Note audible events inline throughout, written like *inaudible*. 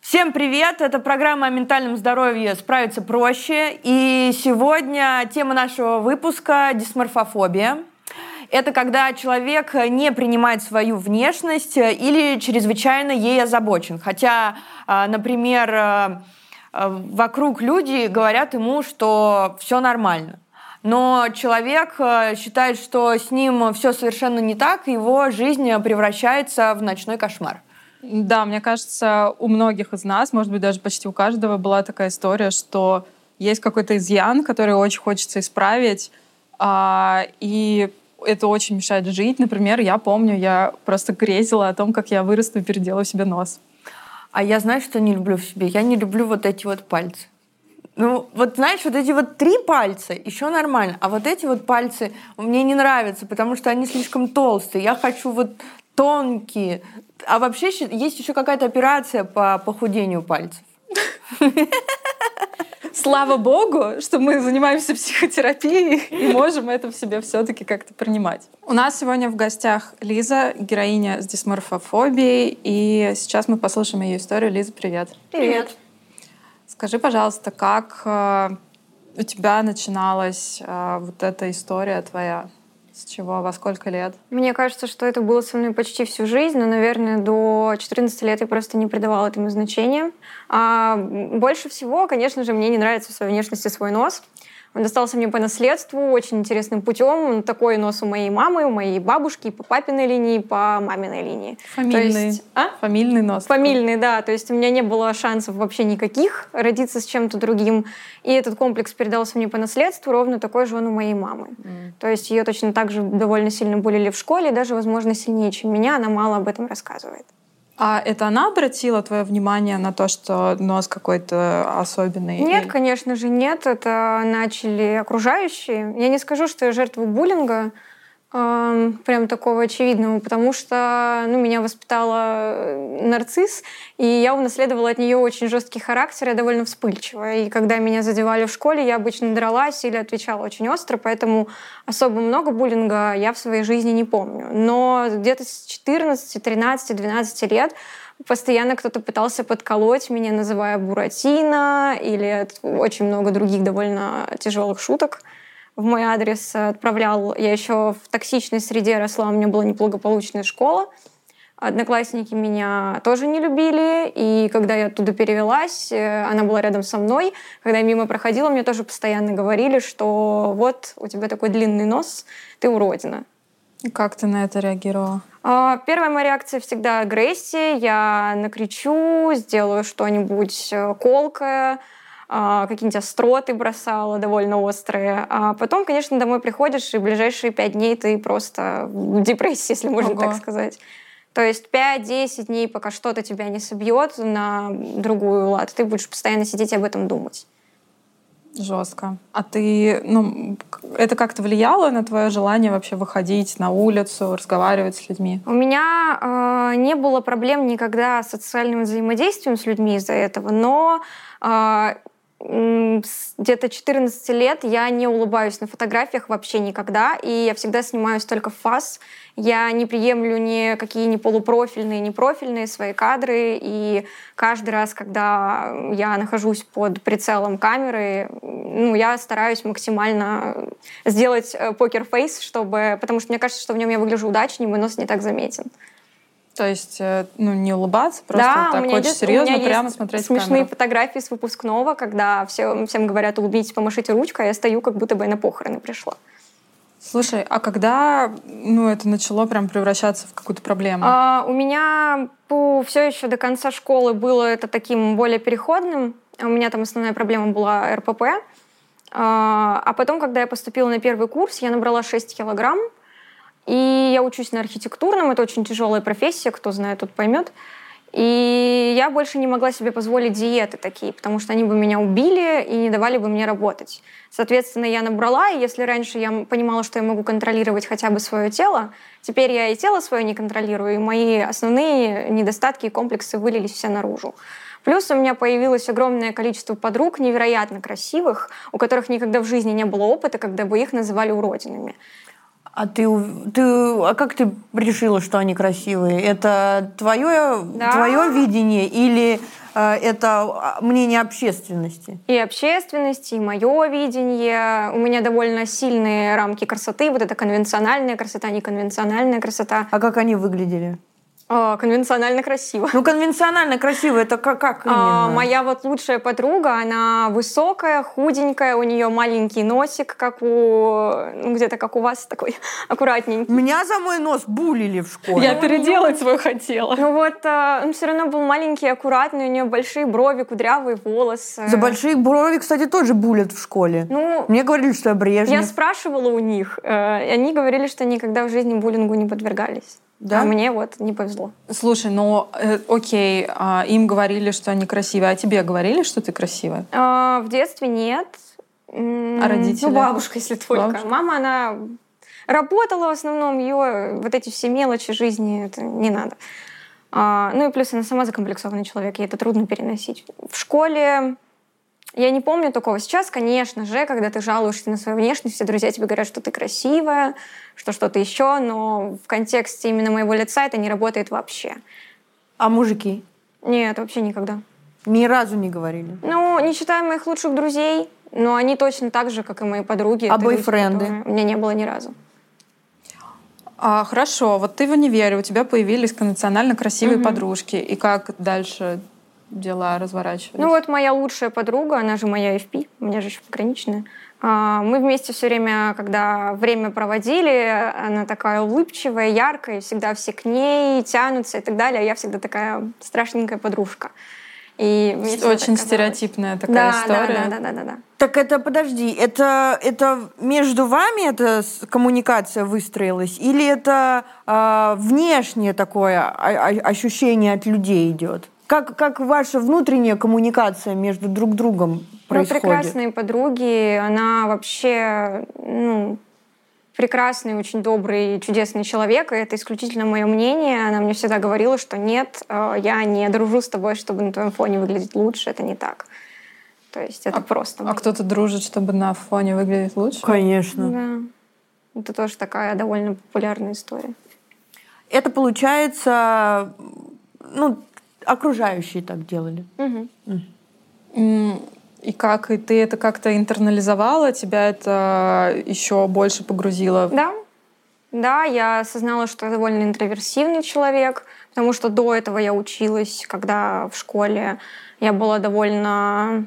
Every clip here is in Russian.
Всем привет! Это программа о ментальном здоровье «Справиться проще». И сегодня тема нашего выпуска – дисморфофобия. Это когда человек не принимает свою внешность или чрезвычайно ей озабочен. Хотя, а, например, а, вокруг люди говорят ему, что все нормально. Но человек а, считает, что с ним все совершенно не так, и его жизнь превращается в ночной кошмар. Да, мне кажется, у многих из нас, может быть, даже почти у каждого была такая история, что есть какой-то изъян, который очень хочется исправить, а, и это очень мешает жить. Например, я помню, я просто грезила о том, как я вырасту и переделаю себе нос. А я знаю, что не люблю в себе. Я не люблю вот эти вот пальцы. Ну, вот знаешь, вот эти вот три пальца еще нормально, а вот эти вот пальцы мне не нравятся, потому что они слишком толстые. Я хочу вот тонкие, а вообще есть еще какая-то операция по похудению пальцев. Слава богу, что мы занимаемся психотерапией и можем это в себе все-таки как-то принимать. У нас сегодня в гостях Лиза, героиня с дисморфофобией, и сейчас мы послушаем ее историю. Лиза, привет. Привет. Скажи, пожалуйста, как э, у тебя начиналась э, вот эта история твоя с чего? Во сколько лет? Мне кажется, что это было со мной почти всю жизнь, но, наверное, до 14 лет я просто не придавала этому значения. А больше всего, конечно же, мне не нравится в своей внешности свой нос. Он достался мне по наследству очень интересным путем. Он такой нос у моей мамы, у моей бабушки, по папиной линии, по маминой линии. Фамильный. есть, а? Фамильный нос. Фамильный, да. То есть у меня не было шансов вообще никаких родиться с чем-то другим. И этот комплекс передался мне по наследству, ровно такой же он у моей мамы. Mm. То есть ее точно так же довольно сильно болели в школе, даже, возможно, сильнее, чем меня. Она мало об этом рассказывает. А это она обратила твое внимание на то, что нос какой-то особенный? Нет, конечно же, нет. Это начали окружающие. Я не скажу, что я жертва буллинга, прям такого очевидного, потому что ну, меня воспитала э, нарцисс, и я унаследовала от нее очень жесткий характер, я довольно вспыльчивая. И когда меня задевали в школе, я обычно дралась или отвечала очень остро, поэтому особо много буллинга я в своей жизни не помню. Но где-то с 14, 13, 12 лет постоянно кто-то пытался подколоть меня, называя Буратино, или очень много других довольно тяжелых шуток в мой адрес отправлял. Я еще в токсичной среде росла, у меня была неблагополучная школа. Одноклассники меня тоже не любили, и когда я оттуда перевелась, э, она была рядом со мной. Когда я мимо проходила, мне тоже постоянно говорили, что вот у тебя такой длинный нос, ты уродина. Как ты на это реагировала? А, первая моя реакция всегда агрессия. Я накричу, сделаю что-нибудь э, колкое, какие-нибудь остроты бросала, довольно острые. А потом, конечно, домой приходишь, и ближайшие пять дней ты просто в депрессии, если можно Ого. так сказать. То есть 5-10 дней, пока что-то тебя не собьет на другую лад, ты будешь постоянно сидеть и об этом думать. Жестко. А ты, ну, это как-то влияло на твое желание вообще выходить на улицу, разговаривать с людьми? У меня э, не было проблем никогда с социальным взаимодействием с людьми из-за этого, но э, где-то 14 лет я не улыбаюсь на фотографиях вообще никогда, и я всегда снимаюсь только в фас. Я не приемлю никакие ни полупрофильные, ни профильные свои кадры, и каждый раз, когда я нахожусь под прицелом камеры, ну, я стараюсь максимально сделать э, покер-фейс, чтобы... потому что мне кажется, что в нем я выгляжу удачнее, мой нос не так заметен. То есть, э, ну, не улыбаться, просто да, так очень есть, серьезно прямо смотреть смешные в камеру. фотографии с выпускного, когда все, всем говорят, улыбнитесь, помашите ручкой, а я стою, как будто бы я на похороны пришла. Слушай, а когда ну, это начало прям превращаться в какую-то проблему? А, у меня по, все еще до конца школы было это таким более переходным. У меня там основная проблема была РПП. А, а потом, когда я поступила на первый курс, я набрала 6 килограмм. И я учусь на архитектурном, это очень тяжелая профессия, кто знает, тот поймет. И я больше не могла себе позволить диеты такие, потому что они бы меня убили и не давали бы мне работать. Соответственно, я набрала, и если раньше я понимала, что я могу контролировать хотя бы свое тело, теперь я и тело свое не контролирую, и мои основные недостатки и комплексы вылились все наружу. Плюс у меня появилось огромное количество подруг, невероятно красивых, у которых никогда в жизни не было опыта, когда бы их называли уродинами. А ты, ты, а как ты решила, что они красивые? Это твое, да. твое видение или э, это а, мнение общественности? И общественности, и мое видение. У меня довольно сильные рамки красоты. Вот это конвенциональная красота, неконвенциональная красота. А как они выглядели? А, конвенционально красиво. Ну, конвенционально красиво, это как, как а, именно? А, моя вот лучшая подруга, она высокая, худенькая, у нее маленький носик, как у... Ну, где-то как у вас такой *laughs* аккуратненький. Меня за мой нос булили в школе. Я переделать свой хотела. Ну вот, а, он все равно был маленький, аккуратный, у нее большие брови, кудрявые волосы. За большие брови, кстати, тоже булят в школе. Ну, Мне говорили, что я Брежнев. Я спрашивала у них, э, и они говорили, что никогда в жизни буллингу не подвергались. Да? А мне вот не повезло. Слушай, ну э, окей, а, им говорили, что они красивые, а тебе говорили, что ты красивая? А, в детстве нет. А родители? Ну, бабушка, если только. Бабушка? Мама, она работала в основном, ее вот эти все мелочи жизни, это не надо. А, ну и плюс она сама закомплексованный человек, ей это трудно переносить. В школе я не помню такого. Сейчас, конечно же, когда ты жалуешься на свою внешность, все друзья тебе говорят, что ты красивая, что что-то еще, но в контексте именно моего лица это не работает вообще. А мужики? Нет, вообще никогда. Ни разу не говорили? Ну, не считая моих лучших друзей, но они точно так же, как и мои подруги. А бойфренды? Люди, у меня не было ни разу. А, хорошо, вот ты в универе, у тебя появились конвенционально красивые угу. подружки. И как дальше дела разворачивались? Ну вот моя лучшая подруга, она же моя FP, у меня же еще пограничная. А, мы вместе все время, когда время проводили, она такая улыбчивая, яркая, всегда все к ней тянутся и так далее. А я всегда такая страшненькая подружка. И Очень стереотипная такая да, история. Да, да, да, да, да. Так это, подожди, это, это между вами эта коммуникация выстроилась? Или это э, внешнее такое ощущение от людей идет? Как, как ваша внутренняя коммуникация между друг другом происходит? Мы прекрасные подруги. Она вообще ну, прекрасный, очень добрый, чудесный человек, и это исключительно мое мнение. Она мне всегда говорила, что нет, э, я не дружу с тобой, чтобы на твоем фоне выглядеть лучше. Это не так. То есть это а, просто. А кто-то дружит, чтобы на фоне выглядеть лучше? Конечно. Да. Это тоже такая довольно популярная история. Это получается, ну, окружающие так делали. Угу. И как? И ты это как-то интернализовала? Тебя это еще больше погрузило? Да. Да, я осознала, что я довольно интроверсивный человек, потому что до этого я училась, когда в школе я была довольно,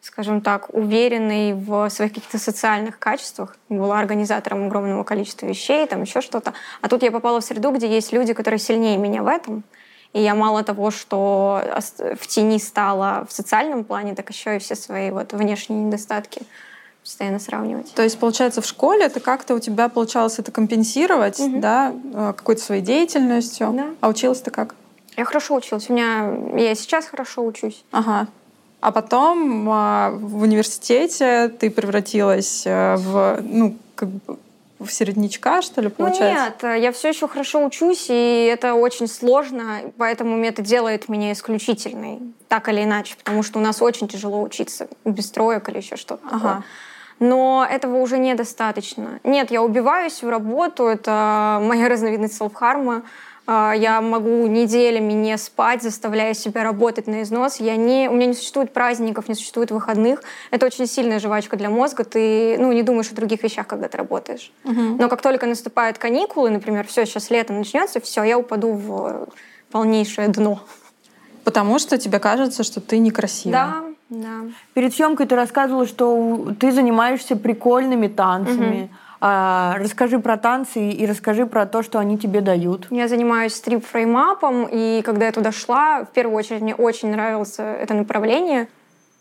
скажем так, уверенной в своих каких-то социальных качествах. Была организатором огромного количества вещей, там еще что-то. А тут я попала в среду, где есть люди, которые сильнее меня в этом. И я мало того, что в тени стала в социальном плане, так еще и все свои вот внешние недостатки постоянно сравнивать. То есть, получается, в школе это как-то у тебя получалось это компенсировать, угу. да, э, какой-то своей деятельностью. Да. А училась ты как? Я хорошо училась. У меня я сейчас хорошо учусь. Ага. А потом а, в университете ты превратилась э, в, ну, как бы в середнячка, что ли, получается? Ну нет, я все еще хорошо учусь, и это очень сложно, поэтому это делает меня исключительной, так или иначе, потому что у нас очень тяжело учиться, без троек или еще что-то ага. такое. Но этого уже недостаточно. Нет, я убиваюсь в работу, это моя разновидность селфхарма. А, я могу неделями не спать, заставляя себя работать на износ. Я не, у меня не существует праздников, не существует выходных. Это очень сильная жвачка для мозга. Ты ну, не думаешь о других вещах, когда ты работаешь. Угу. Но как только наступают каникулы, например, все, сейчас лето начнется, все, я упаду в полнейшее дно. Потому что тебе кажется, что ты некрасивая. Да, да. Перед съемкой ты рассказывала, что ты занимаешься прикольными танцами. Угу. А, расскажи про танцы и расскажи про то, что они тебе дают. Я занимаюсь стрип-фреймапом, и когда я туда шла, в первую очередь мне очень нравилось это направление.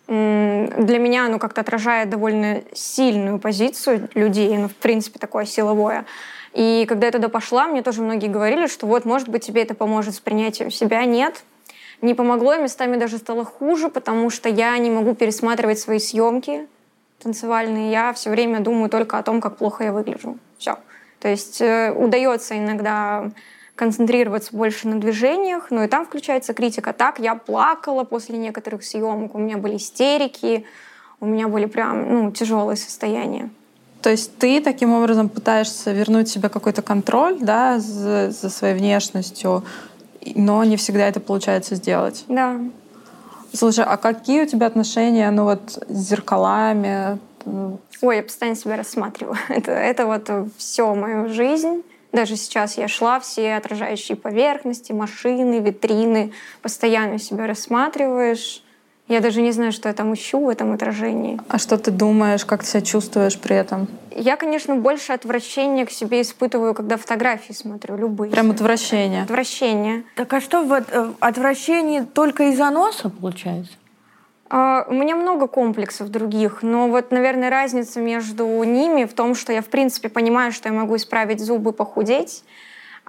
Для меня оно как-то отражает довольно сильную позицию людей, оно в принципе такое силовое. И когда я туда пошла, мне тоже многие говорили, что вот, может быть, тебе это поможет с принятием себя. Нет, не помогло, местами даже стало хуже, потому что я не могу пересматривать свои съемки, танцевальные, я все время думаю только о том, как плохо я выгляжу. Все. То есть э, удается иногда концентрироваться больше на движениях, но и там включается критика. Так, я плакала после некоторых съемок, у меня были истерики, у меня были прям ну, тяжелые состояния. То есть ты таким образом пытаешься вернуть себе какой-то контроль да, за, за своей внешностью, но не всегда это получается сделать. Да. Слушай, а какие у тебя отношения ну, вот, с зеркалами? Ой, я постоянно себя рассматриваю. *laughs* Это, это вот все мою жизнь. Даже сейчас я шла, все отражающие поверхности, машины, витрины, постоянно себя рассматриваешь. Я даже не знаю, что я там ищу в этом отражении. А что ты думаешь, как ты себя чувствуешь при этом? Я, конечно, больше отвращения к себе испытываю, когда фотографии смотрю, любые. Прям отвращение? Отвращение. Так а что в э, отвращении только из-за носа получается? Uh, у меня много комплексов других, но вот, наверное, разница между ними в том, что я, в принципе, понимаю, что я могу исправить зубы, похудеть,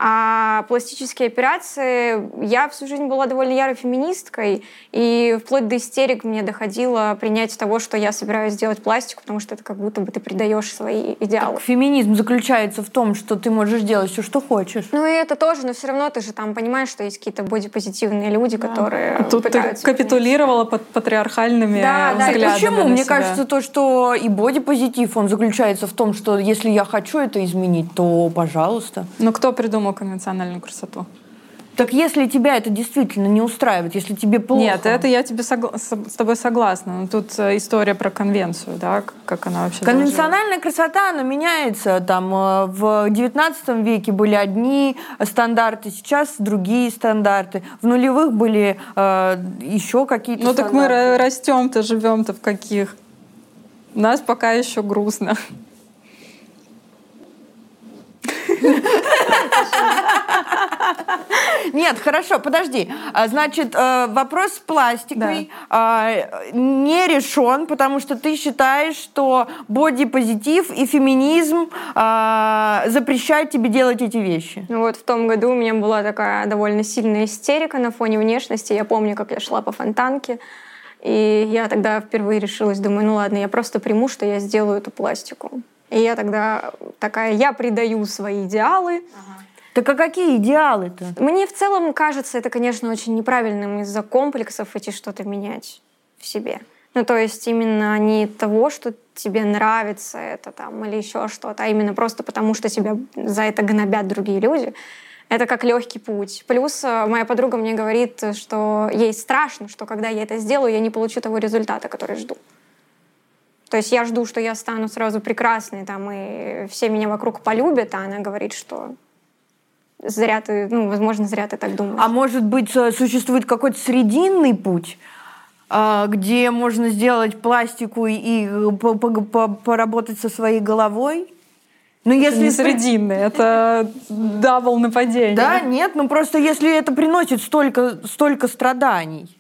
а пластические операции... Я всю жизнь была довольно ярой феминисткой, и вплоть до истерик мне доходило принятие того, что я собираюсь сделать пластику, потому что это как будто бы ты предаешь свои идеалы. Так, феминизм заключается в том, что ты можешь делать все, что хочешь. Ну и это тоже, но все равно ты же там понимаешь, что есть какие-то бодипозитивные люди, да. которые а Тут ты капитулировала под патриархальными да, взглядами да, Почему? Мне себя. кажется, то, что и бодипозитив, он заключается в том, что если я хочу это изменить, то пожалуйста. Но кто придумал придумал конвенциональную красоту. Так если тебя это действительно не устраивает, если тебе плохо... Нет, это я тебе согла- с тобой согласна. Но тут э, история про конвенцию, да, как она вообще Конвенциональная должна... красота, она меняется. Там э, в XIX веке были одни стандарты, сейчас другие стандарты. В нулевых были э, еще какие-то Ну так мы растем-то, живем-то в каких? У нас пока еще грустно. Нет, хорошо, подожди. А, значит, э, вопрос с пластикой да. не решен, потому что ты считаешь, что бодипозитив и феминизм а, запрещают тебе делать эти вещи. Ну вот в том году у меня была такая довольно сильная истерика на фоне внешности. Я помню, как я шла по фонтанке, и я тогда впервые решилась, думаю, ну ладно, я просто приму, что я сделаю эту пластику. И я тогда такая, я предаю свои идеалы. Ага. Так а какие идеалы-то? Мне в целом кажется это, конечно, очень неправильным из-за комплексов идти что-то менять в себе. Ну, то есть именно не того, что тебе нравится это там или еще что-то, а именно просто потому, что тебя за это гнобят другие люди. Это как легкий путь. Плюс э, моя подруга мне говорит, что ей страшно, что когда я это сделаю, я не получу того результата, который жду. То есть я жду, что я стану сразу прекрасной, там, и все меня вокруг полюбят, а она говорит, что зря ты, ну, возможно, зря ты так думаешь. А может быть, существует какой-то срединный путь, а, где можно сделать пластику и поработать со своей головой? Ну, это если не срединный, это double нападение. Да, нет, ну просто если это приносит столько, столько страданий.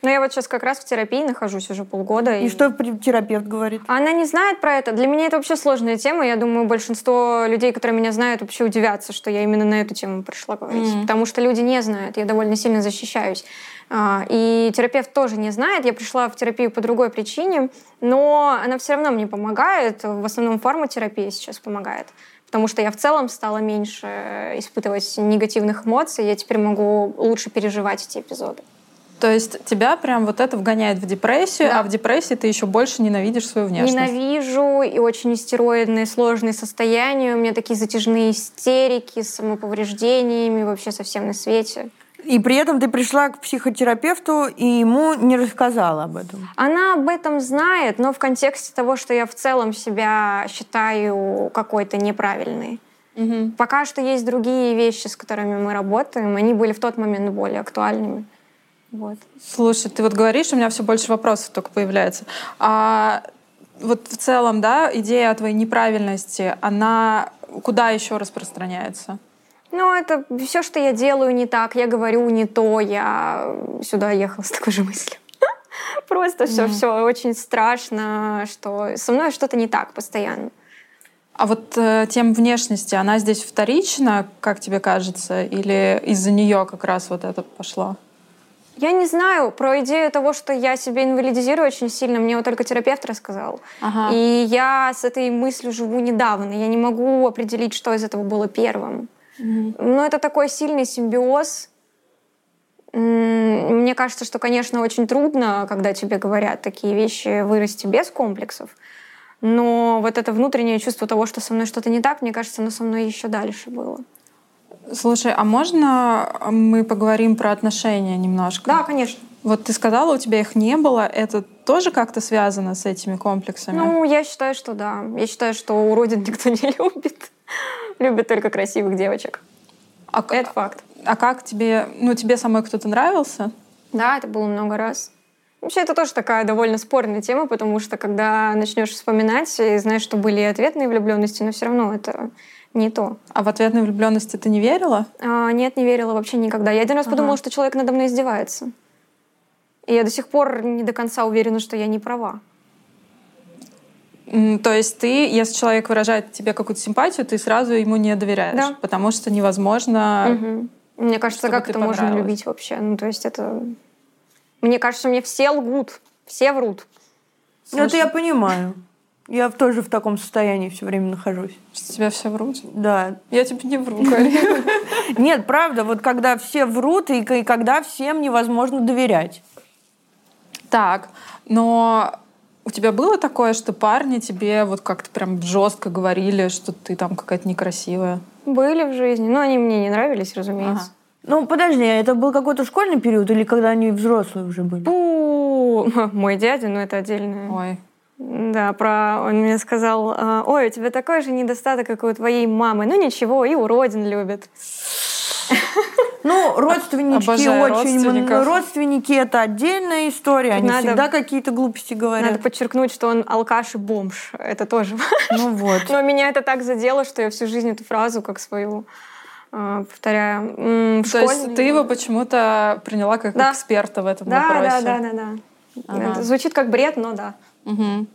Ну, я вот сейчас как раз в терапии нахожусь уже полгода. И, и что терапевт говорит? Она не знает про это. Для меня это вообще сложная тема. Я думаю, большинство людей, которые меня знают, вообще удивятся, что я именно на эту тему пришла говорить. Mm. Потому что люди не знают. Я довольно сильно защищаюсь. А, и терапевт тоже не знает. Я пришла в терапию по другой причине, но она все равно мне помогает. В основном форма терапии сейчас помогает потому что я в целом стала меньше испытывать негативных эмоций, я теперь могу лучше переживать эти эпизоды. То есть тебя прям вот это вгоняет в депрессию, да. а в депрессии ты еще больше ненавидишь свою внешность. Ненавижу и очень истероидные, сложные состояния. У меня такие затяжные истерики с самоповреждениями, вообще совсем на свете. И при этом ты пришла к психотерапевту и ему не рассказала об этом? Она об этом знает, но в контексте того, что я в целом себя считаю какой-то неправильной. Угу. Пока что есть другие вещи, с которыми мы работаем. Они были в тот момент более актуальными. Вот. Слушай, ты вот говоришь, у меня все больше вопросов только появляется. А вот в целом, да, идея о твоей неправильности, она куда еще распространяется? Ну, это все, что я делаю не так, я говорю не то, я сюда ехала с такой же мыслью. *laughs* Просто все, mm. все очень страшно, что со мной что-то не так постоянно. А вот э, тем внешности, она здесь вторична, как тебе кажется, или из-за нее как раз вот это пошло? Я не знаю про идею того, что я себя инвалидизирую очень сильно. Мне его только терапевт рассказал. Ага. И я с этой мыслью живу недавно. Я не могу определить, что из этого было первым. Угу. Но это такой сильный симбиоз. Мне кажется, что, конечно, очень трудно, когда тебе говорят такие вещи, вырасти без комплексов. Но вот это внутреннее чувство того, что со мной что-то не так, мне кажется, оно со мной еще дальше было. Слушай, а можно мы поговорим про отношения немножко? Да, конечно. Вот ты сказала, у тебя их не было. Это тоже как-то связано с этими комплексами? Ну, я считаю, что да. Я считаю, что уродин никто *laughs* не любит. Любит только красивых девочек. А, это факт. А как тебе, ну, тебе самой кто-то нравился? Да, это было много раз. Вообще, это тоже такая довольно спорная тема, потому что когда начнешь вспоминать и знаешь, что были ответные влюбленности, но все равно это не то. А в ответной влюбленности ты не верила? А, нет, не верила вообще никогда. Я один раз ага. подумала, что человек надо мной издевается. И я до сих пор не до конца уверена, что я не права. То есть ты, если человек выражает тебе какую-то симпатию, ты сразу ему не доверяешь, да. потому что невозможно. Угу. Мне кажется, как это можно любить вообще? Ну, то есть это... Мне кажется, мне все лгут, все врут. Ну, это я понимаю. Я тоже в таком состоянии все время нахожусь. Что тебя все врут? Да. Я тебе не вру, *laughs* Нет, правда, вот когда все врут, и когда всем невозможно доверять. Так, но у тебя было такое, что парни тебе вот как-то прям жестко говорили, что ты там какая-то некрасивая? Были в жизни, но они мне не нравились, разумеется. Ага. Ну, подожди, а это был какой-то школьный период или когда они взрослые уже были? Фу, *laughs* мой дядя, ну это отдельно. Ой. Да, про он мне сказал, «А, ой, у тебя такой же недостаток, как у твоей мамы. Ну ничего, и уродин любит. *laughs* Ну, родственнички очень... Родственники — это отдельная история. Они надо, всегда какие-то глупости говорят. Надо подчеркнуть, что он алкаш и бомж. Это тоже Ну вот. *laughs* Но меня это так задело, что я всю жизнь эту фразу как свою повторяю. В То школе... есть ты его почему-то приняла как да. эксперта в этом да, вопросе? Да, да, да, да. Ага. Это звучит как бред, но да. Угу.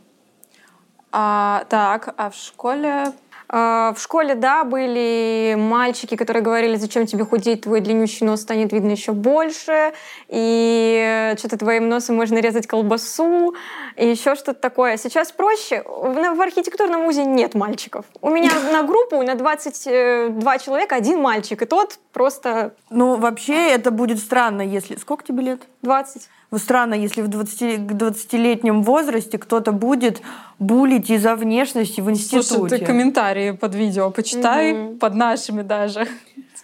А, так, а в школе а, в школе, да, были мальчики, которые говорили, зачем тебе худеть, твой длиннющий нос станет видно еще больше, и что-то твоим носом можно резать колбасу, и еще что-то такое. Сейчас проще. В архитектурном музее нет мальчиков. У меня *laughs* на группу на 22 человека один мальчик, и тот просто... Ну, вообще, это будет странно, если... Сколько тебе лет? 20 странно, если в 20, к 20-летнем возрасте кто-то будет булить из-за внешности в институте. Слушай, ты комментарии под видео почитай, угу. под нашими даже.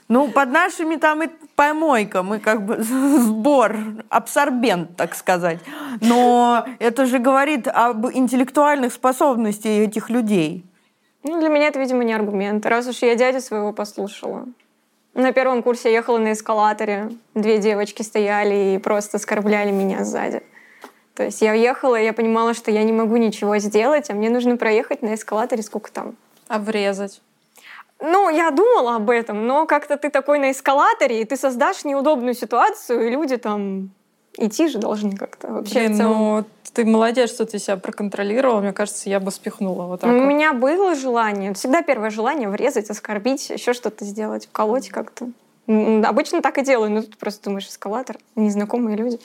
Ну, под нашими там и помойка, мы как бы *laughs* сбор, абсорбент, так сказать. Но это же говорит об интеллектуальных способностях этих людей. Ну, для меня это, видимо, не аргумент. Раз уж я дядю своего послушала. На первом курсе я ехала на эскалаторе. Две девочки стояли и просто оскорбляли меня сзади. То есть я ехала, и я понимала, что я не могу ничего сделать, а мне нужно проехать на эскалаторе сколько там. А врезать? Ну, я думала об этом, но как-то ты такой на эскалаторе, и ты создашь неудобную ситуацию, и люди там идти же должны как-то вообще. Блин, ну ты молодец, что ты себя проконтролировала. Мне кажется, я бы спихнула вот так. У вот. меня было желание, всегда первое желание врезать, оскорбить, еще что-то сделать, уколоть как-то. Обычно так и делаю, но тут просто думаешь, эскалатор, незнакомые люди.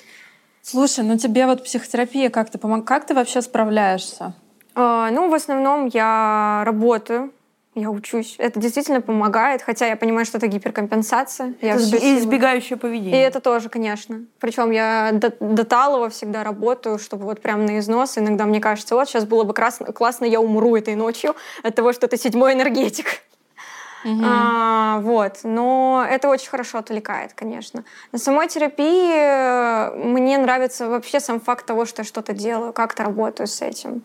Слушай, ну тебе вот психотерапия как-то помогает? Как ты вообще справляешься? А, ну, в основном я работаю я учусь. Это действительно помогает, хотя я понимаю, что это гиперкомпенсация. Я и избегающее поведение. И это тоже, конечно. Причем я до, до талого всегда работаю, чтобы вот прям на износ. Иногда мне кажется, вот сейчас было бы классно, классно я умру этой ночью от того, что ты седьмой энергетик. Угу. А, вот. Но это очень хорошо отвлекает, конечно. На самой терапии э, мне нравится вообще сам факт того, что я что-то делаю, как-то работаю с этим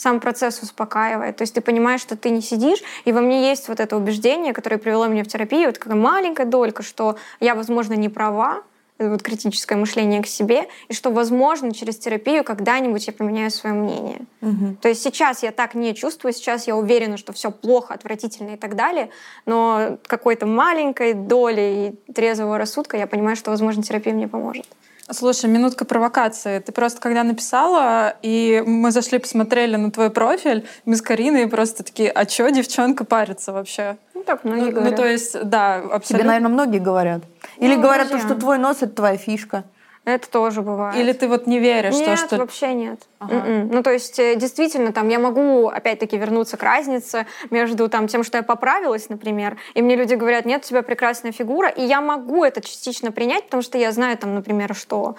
сам процесс успокаивает. То есть ты понимаешь, что ты не сидишь, и во мне есть вот это убеждение, которое привело меня в терапию, вот какая маленькая долька, что я, возможно, не права, вот критическое мышление к себе, и что, возможно, через терапию когда-нибудь я поменяю свое мнение. Угу. То есть сейчас я так не чувствую, сейчас я уверена, что все плохо, отвратительно и так далее, но какой-то маленькой долей трезвого рассудка я понимаю, что, возможно, терапия мне поможет. Слушай, минутка провокации. Ты просто когда написала, и мы зашли, посмотрели на твой профиль, мы с Кариной просто такие, а чё девчонка парится вообще? Ну так многие ну, говорят. Ну то есть, да, абсолютно. Тебе, наверное, многие говорят. Или ну, говорят, то, что твой нос — это твоя фишка. Это тоже бывает. Или ты вот не веришь, нет, что... Нет, вообще нет. Ага. М-м. Ну, то есть, э, действительно, там я могу, опять-таки, вернуться к разнице между там, тем, что я поправилась, например, и мне люди говорят, нет, у тебя прекрасная фигура, и я могу это частично принять, потому что я знаю, там, например, что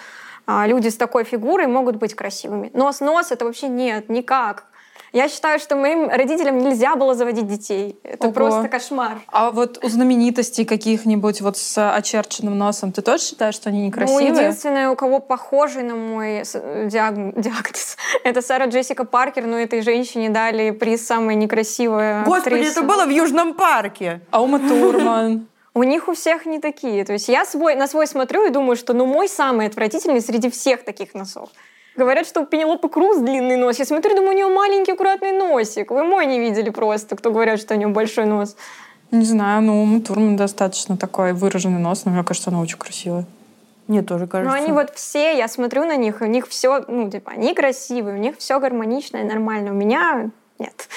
а, люди с такой фигурой могут быть красивыми. Нос-нос — это вообще нет, никак. Я считаю, что моим родителям нельзя было заводить детей. Это Ого. просто кошмар. А вот у знаменитостей каких-нибудь вот с очерченным носом, ты тоже считаешь, что они Ну, некрасивые? единственное, у кого похожий на мой диаг- диагноз, *laughs* это Сара Джессика Паркер, но этой женщине дали приз самой некрасивой Господи, актрисы. это было в Южном парке. А Ума Турман? *laughs* У них у всех не такие. То есть я свой, на свой смотрю и думаю, что ну мой самый отвратительный среди всех таких носов. Говорят, что у Пенелопы Круз длинный нос. Я смотрю, думаю, у нее маленький аккуратный носик. Вы мой не видели просто, кто говорят, что у нее большой нос. Не знаю, ну, Ума Турман достаточно такой выраженный нос, но мне кажется, она очень красивая. Мне тоже Но кажется. они вот все, я смотрю на них, у них все, ну, типа, они красивые, у них все гармонично и нормально. У меня нет.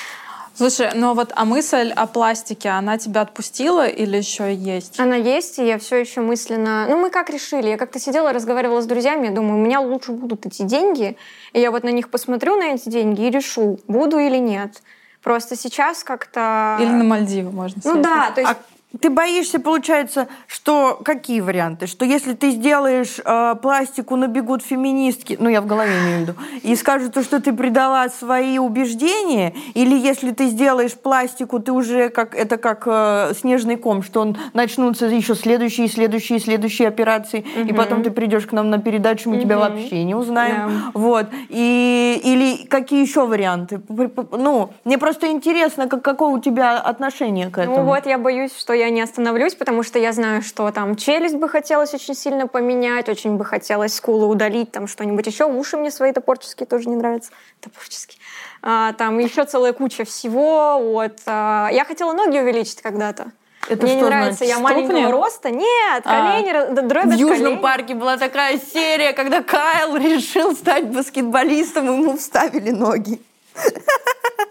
Слушай, ну вот, а мысль о пластике, она тебя отпустила или еще есть? Она есть, и я все еще мысленно... Ну, мы как решили? Я как-то сидела, разговаривала с друзьями, я думаю, у меня лучше будут эти деньги, и я вот на них посмотрю, на эти деньги, и решу, буду или нет. Просто сейчас как-то... Или на Мальдивы можно Ну съездить? да, то есть... А ты боишься, получается, что какие варианты? Что если ты сделаешь э, пластику, набегут феминистки, ну я в голове имею в виду, и скажут, то, что ты предала свои убеждения, или если ты сделаешь пластику, ты уже как это как э, снежный ком, что он начнутся еще следующие, следующие, следующие операции, и потом ты придешь к нам на передачу, мы тебя вообще не узнаем, Да. вот. И или какие еще варианты? Ну мне просто интересно, как какое у тебя отношение к этому. Ну вот, я боюсь, что я не остановлюсь, потому что я знаю, что там челюсть бы хотелось очень сильно поменять, очень бы хотелось скулы удалить, там что-нибудь еще. Уши мне свои топорческие тоже не нравятся. Топорческие. А, там еще целая куча всего. Вот. А, я хотела ноги увеличить когда-то. Это Мне не что нравится, значит? я маленького Ступни? роста. Нет, А. колени, р- д- В дробят Южном колени. парке была такая серия, когда Кайл *laughs* решил стать баскетболистом, ему вставили ноги.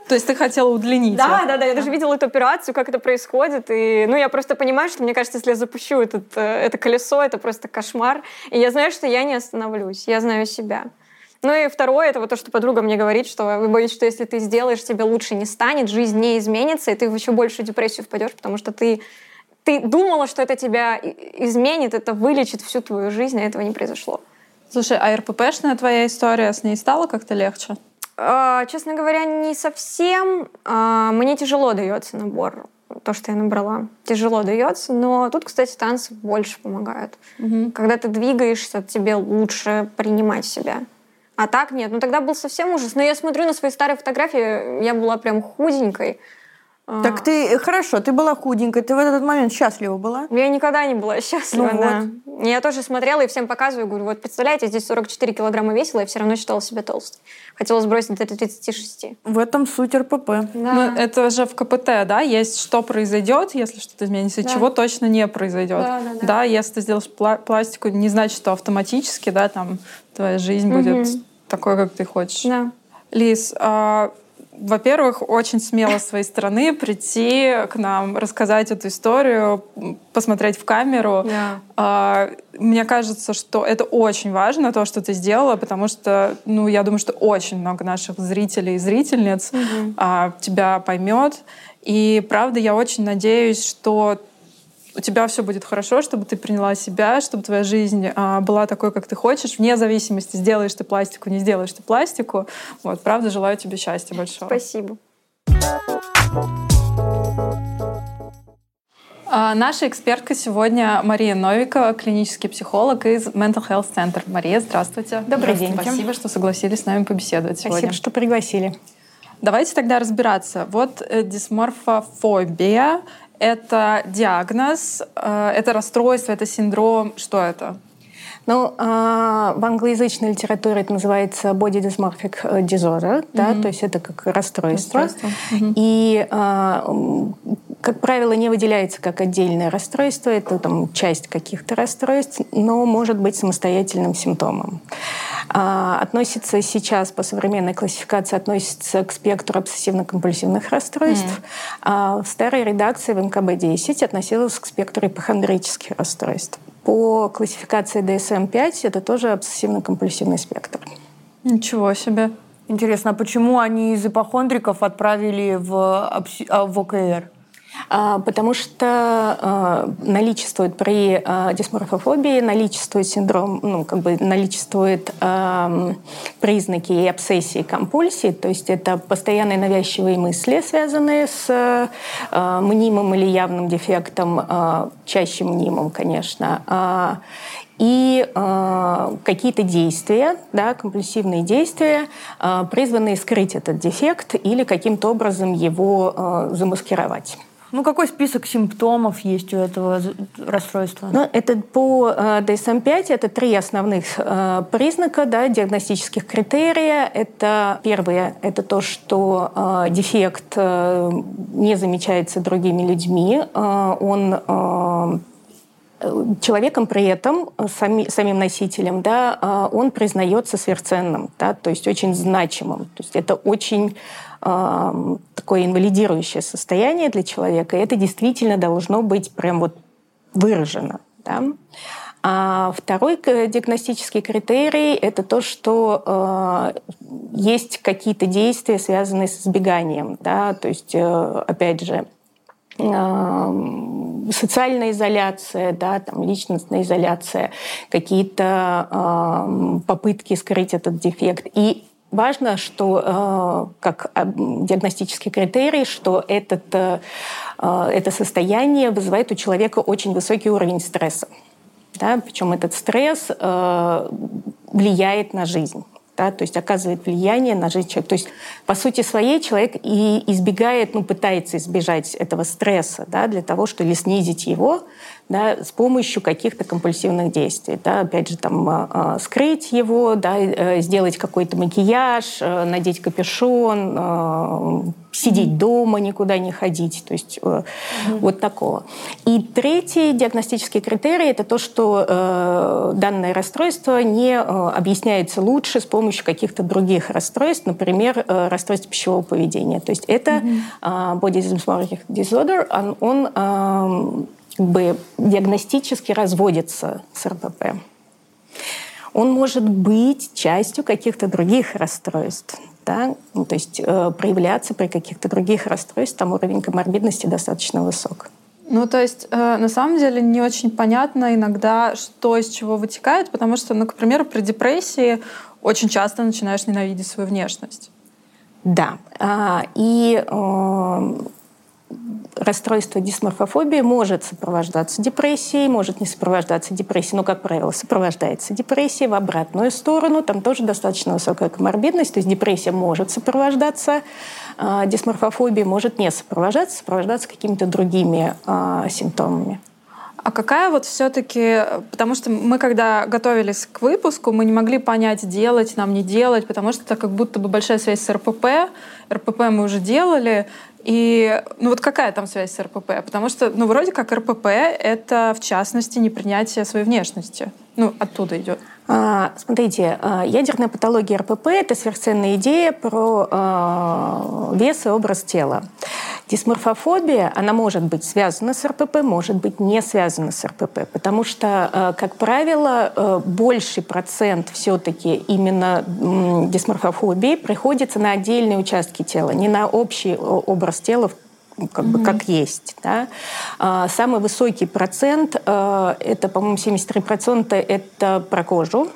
То есть ты хотела удлинить? Да, их? да, да, я даже видела эту операцию, как это происходит, и, ну, я просто понимаю, что, мне кажется, если я запущу этот, э, это колесо, это просто кошмар, и я знаю, что я не остановлюсь, я знаю себя. Ну и второе, это вот то, что подруга мне говорит, что вы боитесь, что если ты сделаешь, тебе лучше не станет, жизнь не изменится, и ты в еще большую депрессию впадешь, потому что ты, ты думала, что это тебя изменит, это вылечит всю твою жизнь, а этого не произошло. Слушай, а РППшная твоя история с ней стала как-то легче? А, Честно говоря, не совсем. А, Мне тяжело дается набор, то, что я набрала. Тяжело дается, но тут, кстати, танцы больше помогают. Когда ты двигаешься, тебе лучше принимать себя. А так нет, ну тогда был совсем ужас. Но я смотрю на свои старые фотографии, я была прям худенькой. А, Так ты, хорошо, ты была худенькой, ты в этот момент счастлива была? Я никогда не была *laughs* счастлива, Ну да. Я тоже смотрела и всем показываю, говорю, вот представляете, здесь 44 килограмма весила, я все равно считала себя толстой. Хотела сбросить до 36. В этом суть РПП. Ну, это же в КПТ, да, есть что произойдет, если что-то изменится, и Да. чего точно не произойдет. Да, да, да. если ты сделаешь пла- пластику, не значит, что автоматически, да, там твоя жизнь будет такой, как ты хочешь. Да. Лиз, а, во-первых, очень смело с своей стороны прийти к нам, рассказать эту историю, посмотреть в камеру. Да. А, Мне кажется, что это очень важно, то, что ты сделала, потому что, ну, я думаю, что очень много наших зрителей и зрительниц а, тебя поймет. И правда, я очень надеюсь, что у тебя все будет хорошо, чтобы ты приняла себя, чтобы твоя жизнь а, была такой, как ты хочешь, вне зависимости, сделаешь ты пластику, не сделаешь ты пластику. Вот, правда, желаю тебе счастья большого. Спасибо. А, Наша экспертка сегодня Мария Новикова, клинический психолог из Mental Health Center. Мария, здравствуйте. Добрый Здравствуйте. день. Спасибо, что согласились с нами побеседовать Спасибо, сегодня. что пригласили. Давайте тогда разбираться. Вот э, дисморфофобия — это диагноз, э, это расстройство, это синдром. Что это? Ну, а, в англоязычной литературе это называется body dysmorphic э, disorder, да, то есть это как расстройство. Расстройство. Мгм. И, а, как правило, не выделяется как отдельное расстройство, это там часть каких-то расстройств, но может быть самостоятельным симптомом. А, Относится сейчас по современной классификации относится к спектру обсессивно-компульсивных расстройств. А в старой редакции в МКБ-10 относилась к спектру ипохондрических расстройств. По классификации DSM-5 это тоже обсессивно-компульсивный спектр. Ничего себе. Интересно, а почему они из ипохондриков отправили в, а, в ОКР? А, потому что а, наличествует при а, дисморфофобии, наличествует синдром, ну, как бы наличествует признаки и обсессии, и компульсии, то есть это постоянные навязчивые мысли, связанные с мнимым или явным дефектом, чаще мнимым, конечно, и э, какие-то действия, да, компульсивные действия, э, призванные скрыть этот дефект или каким-то образом его э, замаскировать. Ну, какой список симптомов есть у этого расстройства? Ну, это по э, DSM-5 это три основных э, признака да, диагностических критерия. Это первое, это то, что э, дефект э, не замечается другими людьми, э, он э, человеком при этом, сами, самим носителем, да, э, он признается сверхценным, да, то есть очень значимым. То есть это очень такое инвалидирующее состояние для человека, и это действительно должно быть прям вот выражено. Да? А второй диагностический критерий – это то, что э, есть какие-то действия, связанные с избеганием. Да? То есть, э, опять же, социальная изоляция, да, там, личностная изоляция, какие-то э, попытки скрыть этот дефект. И важно, что э, как э, диагностический критерий, что этот, э, это состояние вызывает у человека очень высокий уровень стресса. Да? Причем этот стресс влияет на жизнь. Да, то есть оказывает влияние на жизнь человека. То есть, по сути своей, человек и избегает, ну, пытается избежать этого стресса, да, для того, чтобы снизить его, да, с помощью каких-то компульсивных действий. Да, опять же, там, э, скрыть его, да, э, сделать какой-то макияж, э, надеть капюшон, э, сидеть дома, никуда не ходить. То есть mm-hmm. вот такого. И третий диагностический критерий – это то, что э, данное расстройство не э, объясняется лучше с помощью каких-то других расстройств, например, э, расстройств пищевого поведения. То есть это mm-hmm. э, body disorder, он, он э, как бы диагностически разводится с РПП. Он может быть частью каких-то других расстройств. Да? Ну, то есть э, проявляться при каких-то других расстройствах, там уровень коморбидности достаточно высок. Ну, то есть, э, на самом деле, не очень понятно иногда, что из чего вытекает, потому что, ну, к примеру, при депрессии очень часто начинаешь ненавидеть свою внешность. Да. А, и э, расстройство дисморфофобии может сопровождаться депрессией, может не сопровождаться депрессией, но, как правило, сопровождается депрессией в обратную сторону. Там тоже достаточно высокая коморбидность, то есть депрессия может сопровождаться э, дисморфофобией, может не сопровождаться, сопровождаться какими-то другими э, симптомами. А какая вот все-таки, потому что мы когда готовились к выпуску, мы не могли понять, делать нам, не делать, потому что это как будто бы большая связь с РПП. РПП мы уже делали, и ну вот какая там связь с РПП? Потому что, ну вроде как РПП — это в частности непринятие своей внешности. Ну, оттуда идет. А, смотрите, а, ядерная патология РПП – это сверхценная идея про а, вес и образ тела. Дисморфофобия, она может быть связана с РПП, может быть не связана с РПП, потому что, как правило, больший процент все-таки именно дисморфофобии приходится на отдельные участки тела, не на общий образ тела как бы как есть. Да? А, самый высокий процент, э, это, по-моему, 73%, это про кожу.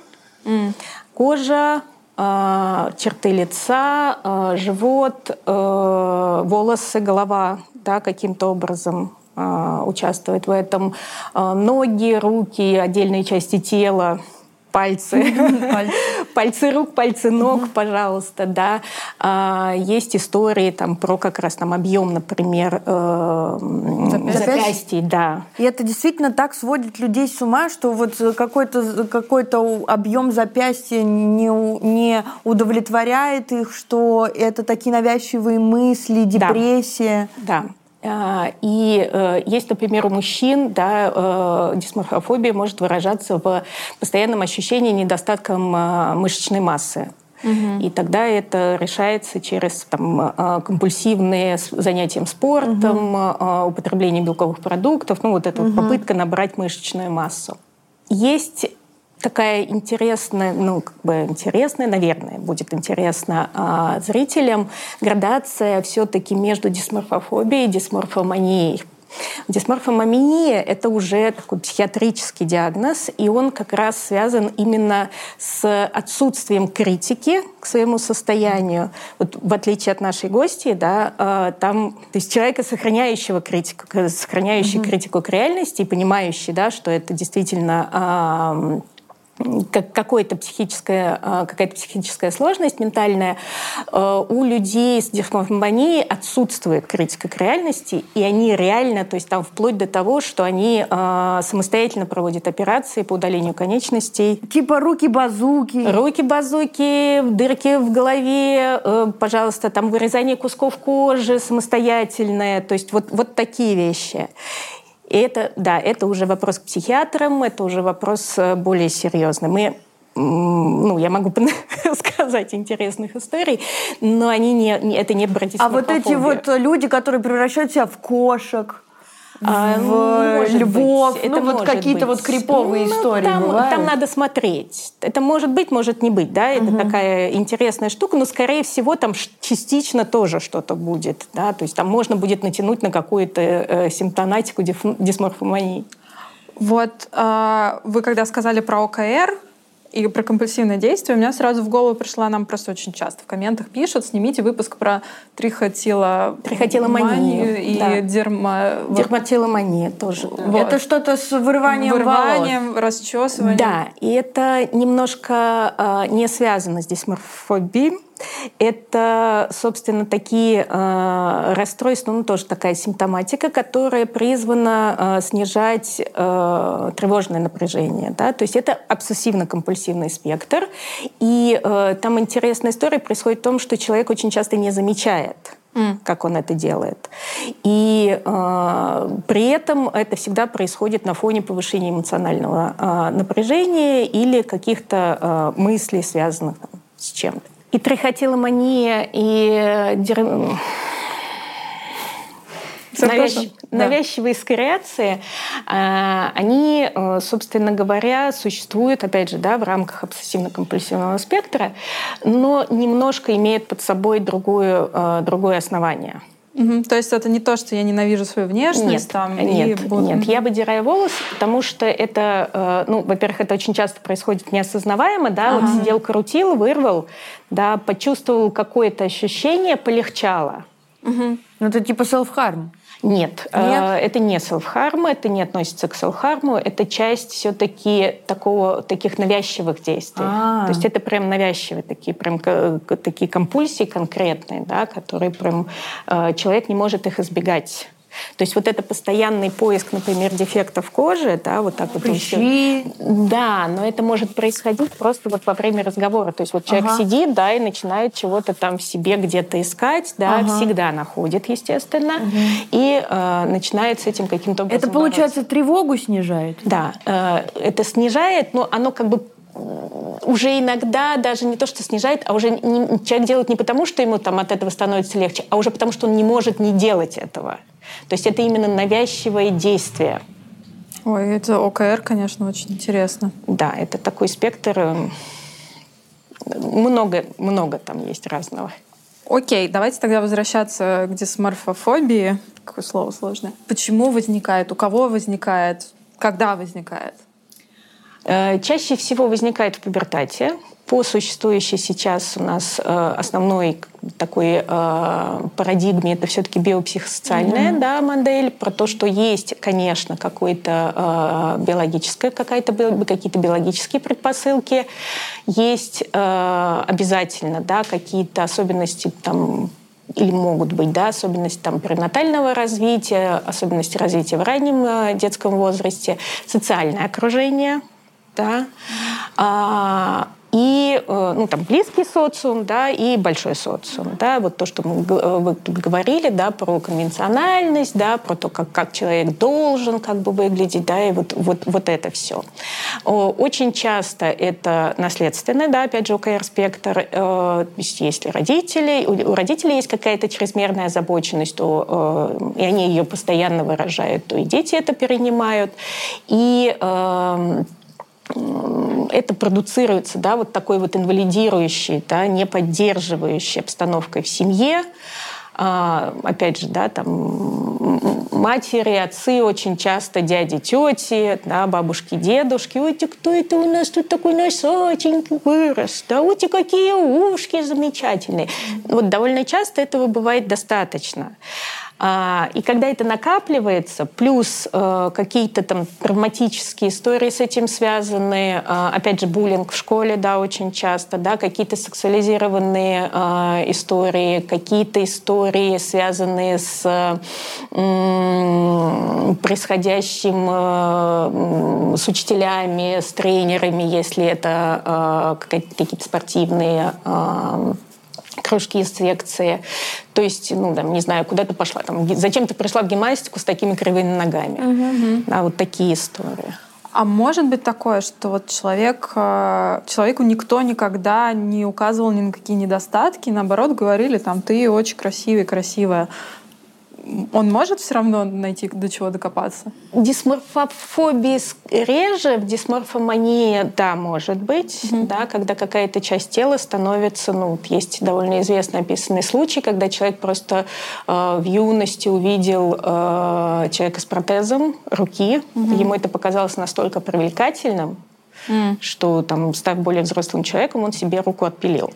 Mm. Кожа, э, черты лица, э, живот, волосы, голова да, каким-то образом участвует в этом. Ноги, руки, отдельные части тела – пальцы, *laughs* *laughs* пальцы рук, пальцы ног, пожалуйста, да. А, есть истории там про как раз там объем, например, э, запястья, да. И это действительно так сводит людей с ума, что вот какой-то какой объем запястья не, не удовлетворяет их, что это такие навязчивые мысли, депрессия. Да. да. А, и э, есть, например, у мужчин да, э, дисморфофобия может выражаться в постоянном ощущении недостатком э, мышечной массы. Угу. И тогда это решается через там, компульсивные занятия спортом, угу. употребление белковых продуктов, ну вот эта угу. вот попытка набрать мышечную массу. Есть такая интересная, ну, как бы интересная, наверное, будет интересно а, зрителям, градация все-таки между дисморфофобией и дисморфоманией. Дисморфомания – это уже такой психиатрический диагноз, и он как раз связан именно с отсутствием критики к своему состоянию. Вот в отличие от нашей гости, да, а, там, то есть человека, сохраняющего критику, сохраняющий mm-hmm. критику к реальности и понимающий, да, что это действительно как какая-то психическая, а, какая-то психическая сложность ментальная, а, у людей с дисморфоманией отсутствует критика к реальности, и они реально, то есть там вплоть до того, что они а, самостоятельно проводят операции по удалению конечностей. Типа руки-базуки. Руки-базуки, дырки в голове, э, пожалуйста, там вырезание кусков кожи самостоятельное, то есть вот, вот такие вещи. И это, да, это уже вопрос к психиатрам, это уже вопрос э, более серьезный. Мы ну, я могу *laughs* сказать интересных историй, но они не, это не А вот эти вот люди, которые превращают себя в кошек, а, в львов, быть. ну это вот какие-то вот криповые ну, истории там, бывают. Там надо смотреть. Это может быть, может не быть, да, это угу. такая интересная штука, но скорее всего там частично тоже что-то будет, да, то есть там можно будет натянуть на какую-то э, симптоматику дисморфомании. Вот э, вы когда сказали про ОКР, и про компульсивное действие, у меня сразу в голову пришла, нам просто очень часто в комментах пишут, снимите выпуск про трихотило... трихотиломанию и да. дерма... дерматиломания тоже. Вот. Это что-то с вырыванием Вырыванием, волос. расчесыванием. Да, и это немножко э, не связано с дисморфобией, это, собственно, такие э, расстройства, ну, тоже такая симптоматика, которая призвана э, снижать э, тревожное напряжение. Да? То есть это обсессивно-компульсивный спектр. И э, там интересная история происходит в том, что человек очень часто не замечает, как он это делает. И э, при этом это всегда происходит на фоне повышения эмоционального э, напряжения или каких-то э, мыслей, связанных там, с чем-то. И трихотиломания, и э, дер... Навязч... Да. навязчивые скореации, а, они, э, собственно говоря, существуют, опять же, да, в рамках обсессивно-компульсивного спектра, но немножко имеют под собой другое, э, другое основание. Угу. То есть это не то, что я ненавижу свою внешность? Нет, там, нет, и буду... нет. Я выдираю волосы, потому что это, э, ну, во-первых, это очень часто происходит неосознаваемо, да, ага. вот сидел, крутил, вырвал, да, почувствовал какое-то ощущение, полегчало. Угу. Ну, это типа self-harm. Нет, э, Нет? это не селф-харм, это не относится к селф-харму, это часть все-таки такого, таких навязчивых действий. А-а-а. То есть это прям навязчивые такие, прям такие компульсии конкретные, да, которые прям э, человек не может их избегать. То есть вот это постоянный поиск, например, дефектов кожи, да, вот так вот. Прыщи. Да, но это может происходить просто вот во время разговора. То есть вот человек ага. сидит, да, и начинает чего-то там в себе где-то искать, да, ага. всегда находит, естественно, угу. и э, начинает с этим каким-то образом Это, получается, бороться. тревогу снижает? Да, э, это снижает, но оно как бы уже иногда даже не то, что снижает, а уже не, человек делает не потому, что ему там от этого становится легче, а уже потому, что он не может не делать этого. То есть это именно навязчивое действие. Ой, это ОКР, конечно, очень интересно. Да, это такой спектр. Эм, много, много там есть разного. Окей, давайте тогда возвращаться к дисморфофобии. Какое слово сложное. Почему возникает? У кого возникает? Когда возникает? Э, чаще всего возникает в пубертате. По существующей сейчас у нас э, основной такой э, парадигме это все-таки биопсихосоциальная mm-hmm. да, модель про то, что есть, конечно, какой-то э, биологическая какая-то какие-то биологические предпосылки, есть обязательно да какие-то особенности там или могут быть да, особенности там, перинатального развития, особенности развития в раннем детском возрасте, социальное окружение, да, а, и э, ну, там, близкий социум, да, и большой социум. Да, вот то, что мы э, вы говорили, да, про конвенциональность, да, про то, как, как человек должен как бы выглядеть, да, и вот, вот, вот это все. Очень часто это наследственное, да, опять же, УКР-спектр. Э, если родители, у родителей есть какая-то чрезмерная озабоченность, то, и они ее постоянно выражают, то и дети это перенимают. И эм, это продуцируется, да, вот такой вот инвалидирующей, да, не поддерживающей обстановкой в семье, а, опять же, да, там матери, отцы очень часто, дяди, тети, да, бабушки, дедушки. Ой, кто это у нас тут такой носатенький вырос? Да, ой, какие ушки замечательные. Вот довольно часто этого бывает достаточно. А, и когда это накапливается, плюс э, какие-то там травматические истории с этим связаны, а, опять же, буллинг в школе, да, очень часто, да, какие-то сексуализированные а, истории, какие-то истории, связанные с происходящим э, с учителями, с тренерами, если это какие-то спортивные кружки, секции. То есть, ну, там, не знаю, куда ты пошла, там, зачем ты пришла в гимнастику с такими кривыми ногами. Угу. Да, вот такие истории. А может быть такое, что вот человек, э, человеку никто никогда не указывал ни на какие недостатки, наоборот, говорили, там, ты очень красивая, красивая он может все равно найти до чего докопаться? Дисморфофобии реже, в дисморфомании, да, может быть, mm-hmm. да, когда какая-то часть тела становится, ну, есть довольно известно описанный случай, когда человек просто э, в юности увидел э, человека с протезом руки, mm-hmm. ему это показалось настолько привлекательным, mm. что там, став более взрослым человеком, он себе руку отпилил.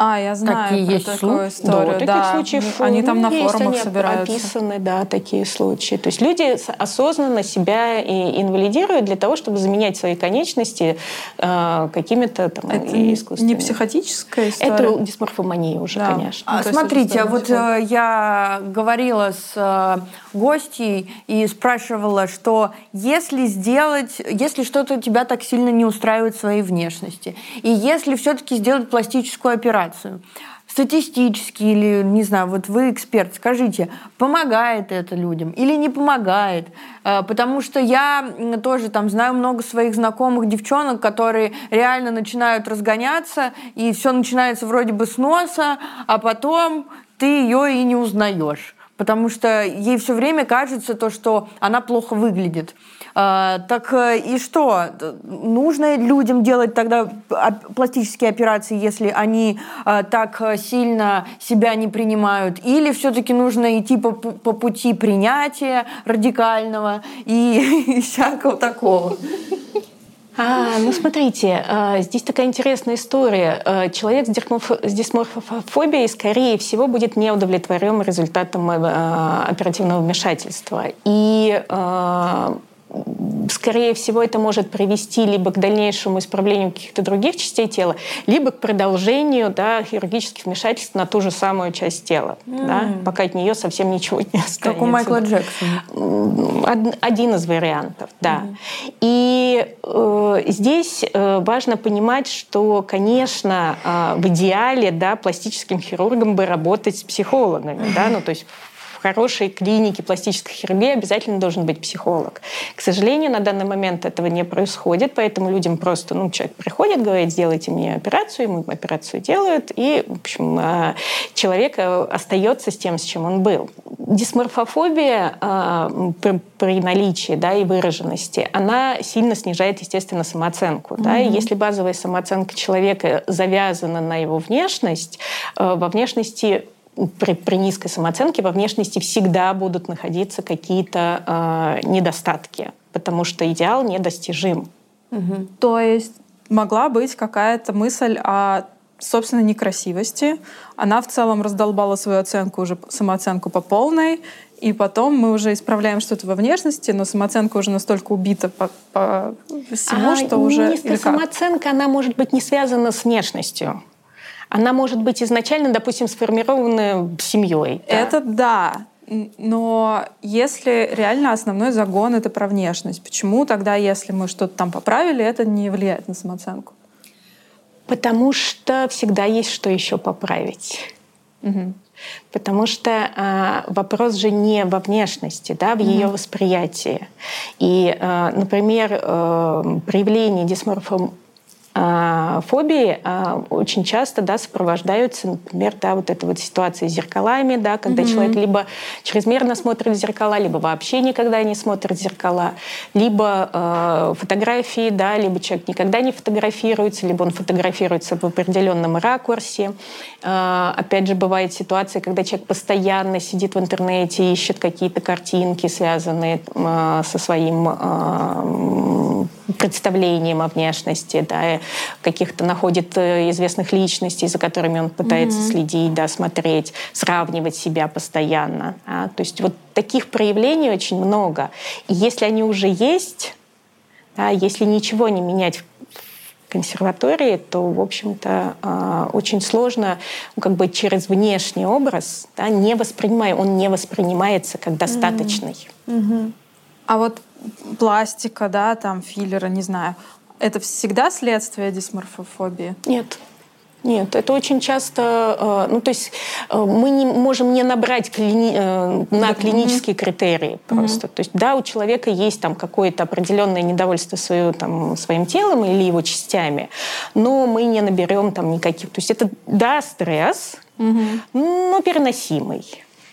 А, я знаю такие про есть такую случаи? историю. Да, да. таких случаев они там на есть, форумах они собираются. описаны, да, такие случаи. То есть люди осознанно себя и инвалидируют для того, чтобы заменять свои конечности э, какими-то там это искусственными. не психотическая история? Это дисморфомания уже, да. конечно. А, ну, смотрите, вот э, я говорила с э, гостьей и спрашивала, что если сделать, если что-то тебя так сильно не устраивает в своей внешности, и если все-таки сделать пластическую операцию, ситуацию. Статистически или, не знаю, вот вы эксперт, скажите, помогает это людям или не помогает? Э, потому что я тоже там знаю много своих знакомых девчонок, которые реально начинают разгоняться, и все начинается вроде бы с носа, а потом ты ее и не узнаешь потому что ей все время кажется то, что она плохо выглядит. А, так э, и что? Нужно людям делать тогда пластические операции, если они а, так сильно себя не принимают? Или все-таки нужно идти по, по пути принятия радикального *laughs* и, всякого такого? А, ну, смотрите, а, здесь такая интересная история. Человек с дисморфофобией, скорее всего, будет неудовлетворен результатом оперативного вмешательства. И скорее всего, это может привести либо к дальнейшему исправлению каких-то других частей тела, либо к продолжению да, хирургических вмешательств на ту же самую часть тела, mm. да, пока от нее совсем ничего не останется. Как у Майкла Джексона. Один из вариантов, да. Mm. И э, здесь э, важно понимать, что, конечно, э, в идеале да, пластическим хирургом бы работать с психологами, mm. да, ну то есть в хорошей клинике пластической хирургии обязательно должен быть психолог. К сожалению, на данный момент этого не происходит, поэтому людям просто, ну, человек приходит, говорит, сделайте мне операцию, ему операцию делают, и, в общем, а, человек э, остается с тем, с чем он был. Дисморфофобия а, при наличии да, и выраженности, она сильно снижает, естественно, самооценку. Mm-hmm. Да? И если базовая самооценка человека завязана на его внешность, э, во внешности при, при низкой самооценке во внешности всегда будут находиться какие-то э, недостатки, потому что идеал недостижим. Угу. То есть могла быть какая-то мысль о собственной некрасивости. Она в целом раздолбала свою оценку, уже самооценку по полной, и потом мы уже исправляем что-то во внешности, но самооценка уже настолько убита по, по всему, а что уже... Низкая самооценка, она может быть не связана с внешностью она может быть изначально, допустим, сформирована семьей. Да? Это да. Но если реально основной загон это про внешность, почему тогда, если мы что-то там поправили, это не влияет на самооценку? Потому что всегда есть что еще поправить. Угу. Потому что э, вопрос же не во внешности, да, в mm-hmm. ее восприятии. И, э, например, э, проявление дисморфа а, фобии а, очень часто да, сопровождаются, например, да, вот эта вот ситуация с зеркалами, да, когда mm-hmm. человек либо чрезмерно смотрит в зеркала, либо вообще никогда не смотрит в зеркала, либо э, фотографии, да, либо человек никогда не фотографируется, либо он фотографируется в определенном ракурсе. Э, опять же, бывает ситуация, когда человек постоянно сидит в интернете, ищет какие-то картинки, связанные э, со своим э, представлением о внешности, да, каких-то находит э, известных личностей, за которыми он пытается mm-hmm. следить, да, смотреть, сравнивать себя постоянно. Да. То есть вот таких проявлений очень много. И если они уже есть, да, если ничего не менять в консерватории, то, в общем-то, а, очень сложно ну, как бы через внешний образ, да, не воспринимая, он не воспринимается как достаточный. Mm-hmm. А вот пластика, да, там филлеры, не знаю, это всегда следствие дисморфофобии? Нет. Нет, это очень часто, э, ну то есть э, мы не можем не набрать клини, э, на клинические критерии просто. Mm-hmm. То есть да, у человека есть там какое-то определенное недовольство свое, там, своим телом или его частями, но мы не наберем там никаких. То есть это да стресс, mm-hmm. но переносимый.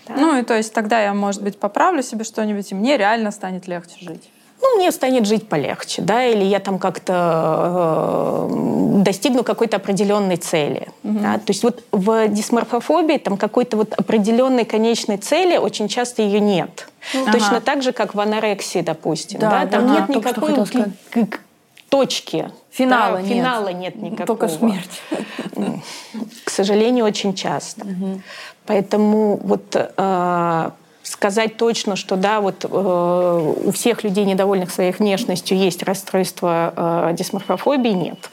Да? Ну и то есть тогда я, может быть, поправлю себе что-нибудь, и мне реально станет легче жить ну, мне станет жить полегче, да, или я там как-то э, достигну какой-то определенной цели. Угу. Да? То есть вот в дисморфофобии там какой-то вот определенной конечной цели очень часто ее нет. Ага. Точно так же, как в анорексии, допустим. Да, да? Там да, нет никакой точки. Финала да, нет. Финала нет никакого. Только смерть. К сожалению, очень часто. Угу. Поэтому вот э, сказать точно, что да, вот э, у всех людей, недовольных своей внешностью, есть расстройство э, дисморфофобии, нет.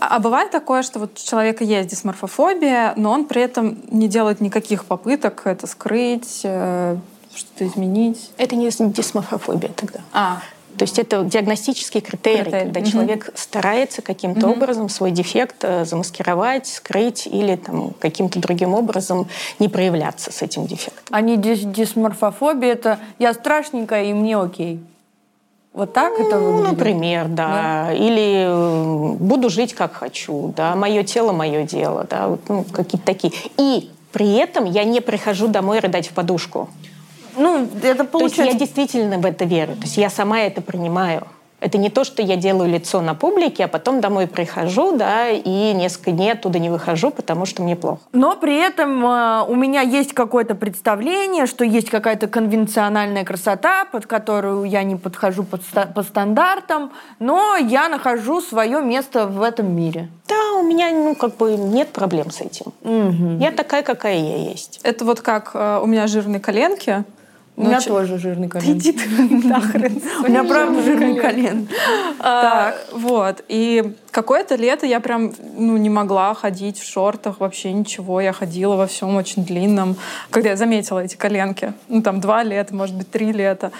А, а бывает такое, что вот у человека есть дисморфофобия, но он при этом не делает никаких попыток это скрыть, э, что-то изменить? Это не дисморфофобия тогда. А, то есть это диагностический критерий, критерий. когда угу. человек старается каким-то угу. образом свой дефект э, замаскировать, скрыть или там, каким-то другим образом не проявляться с этим дефектом. А не дис дисморфофобия, это я страшненькая и мне окей. Вот так ну, это выглядит? Например, да. да. Или э, буду жить как хочу, да. Мое тело, мое дело, да. Вот, ну, какие-то такие. И при этом я не прихожу домой рыдать в подушку. Ну, это получается... То есть я действительно в это верю. То есть я сама это принимаю. Это не то, что я делаю лицо на публике, а потом домой прихожу, да, и несколько дней оттуда не выхожу, потому что мне плохо. Но при этом э, у меня есть какое-то представление, что есть какая-то конвенциональная красота, под которую я не подхожу под, по стандартам, но я нахожу свое место в этом мире. Да, у меня, ну, как бы нет проблем с этим. Угу. Я такая, какая я есть. Это вот как э, у меня жирные коленки, у меня тоже жирный колен. Иди ты *laughs* нахрен. У меня правда жирный колен. А, вот. И какое-то лето я прям ну, не могла ходить в шортах, вообще ничего. Я ходила во всем очень длинном. Когда я заметила эти коленки. Ну, там два лета, может быть, три лета.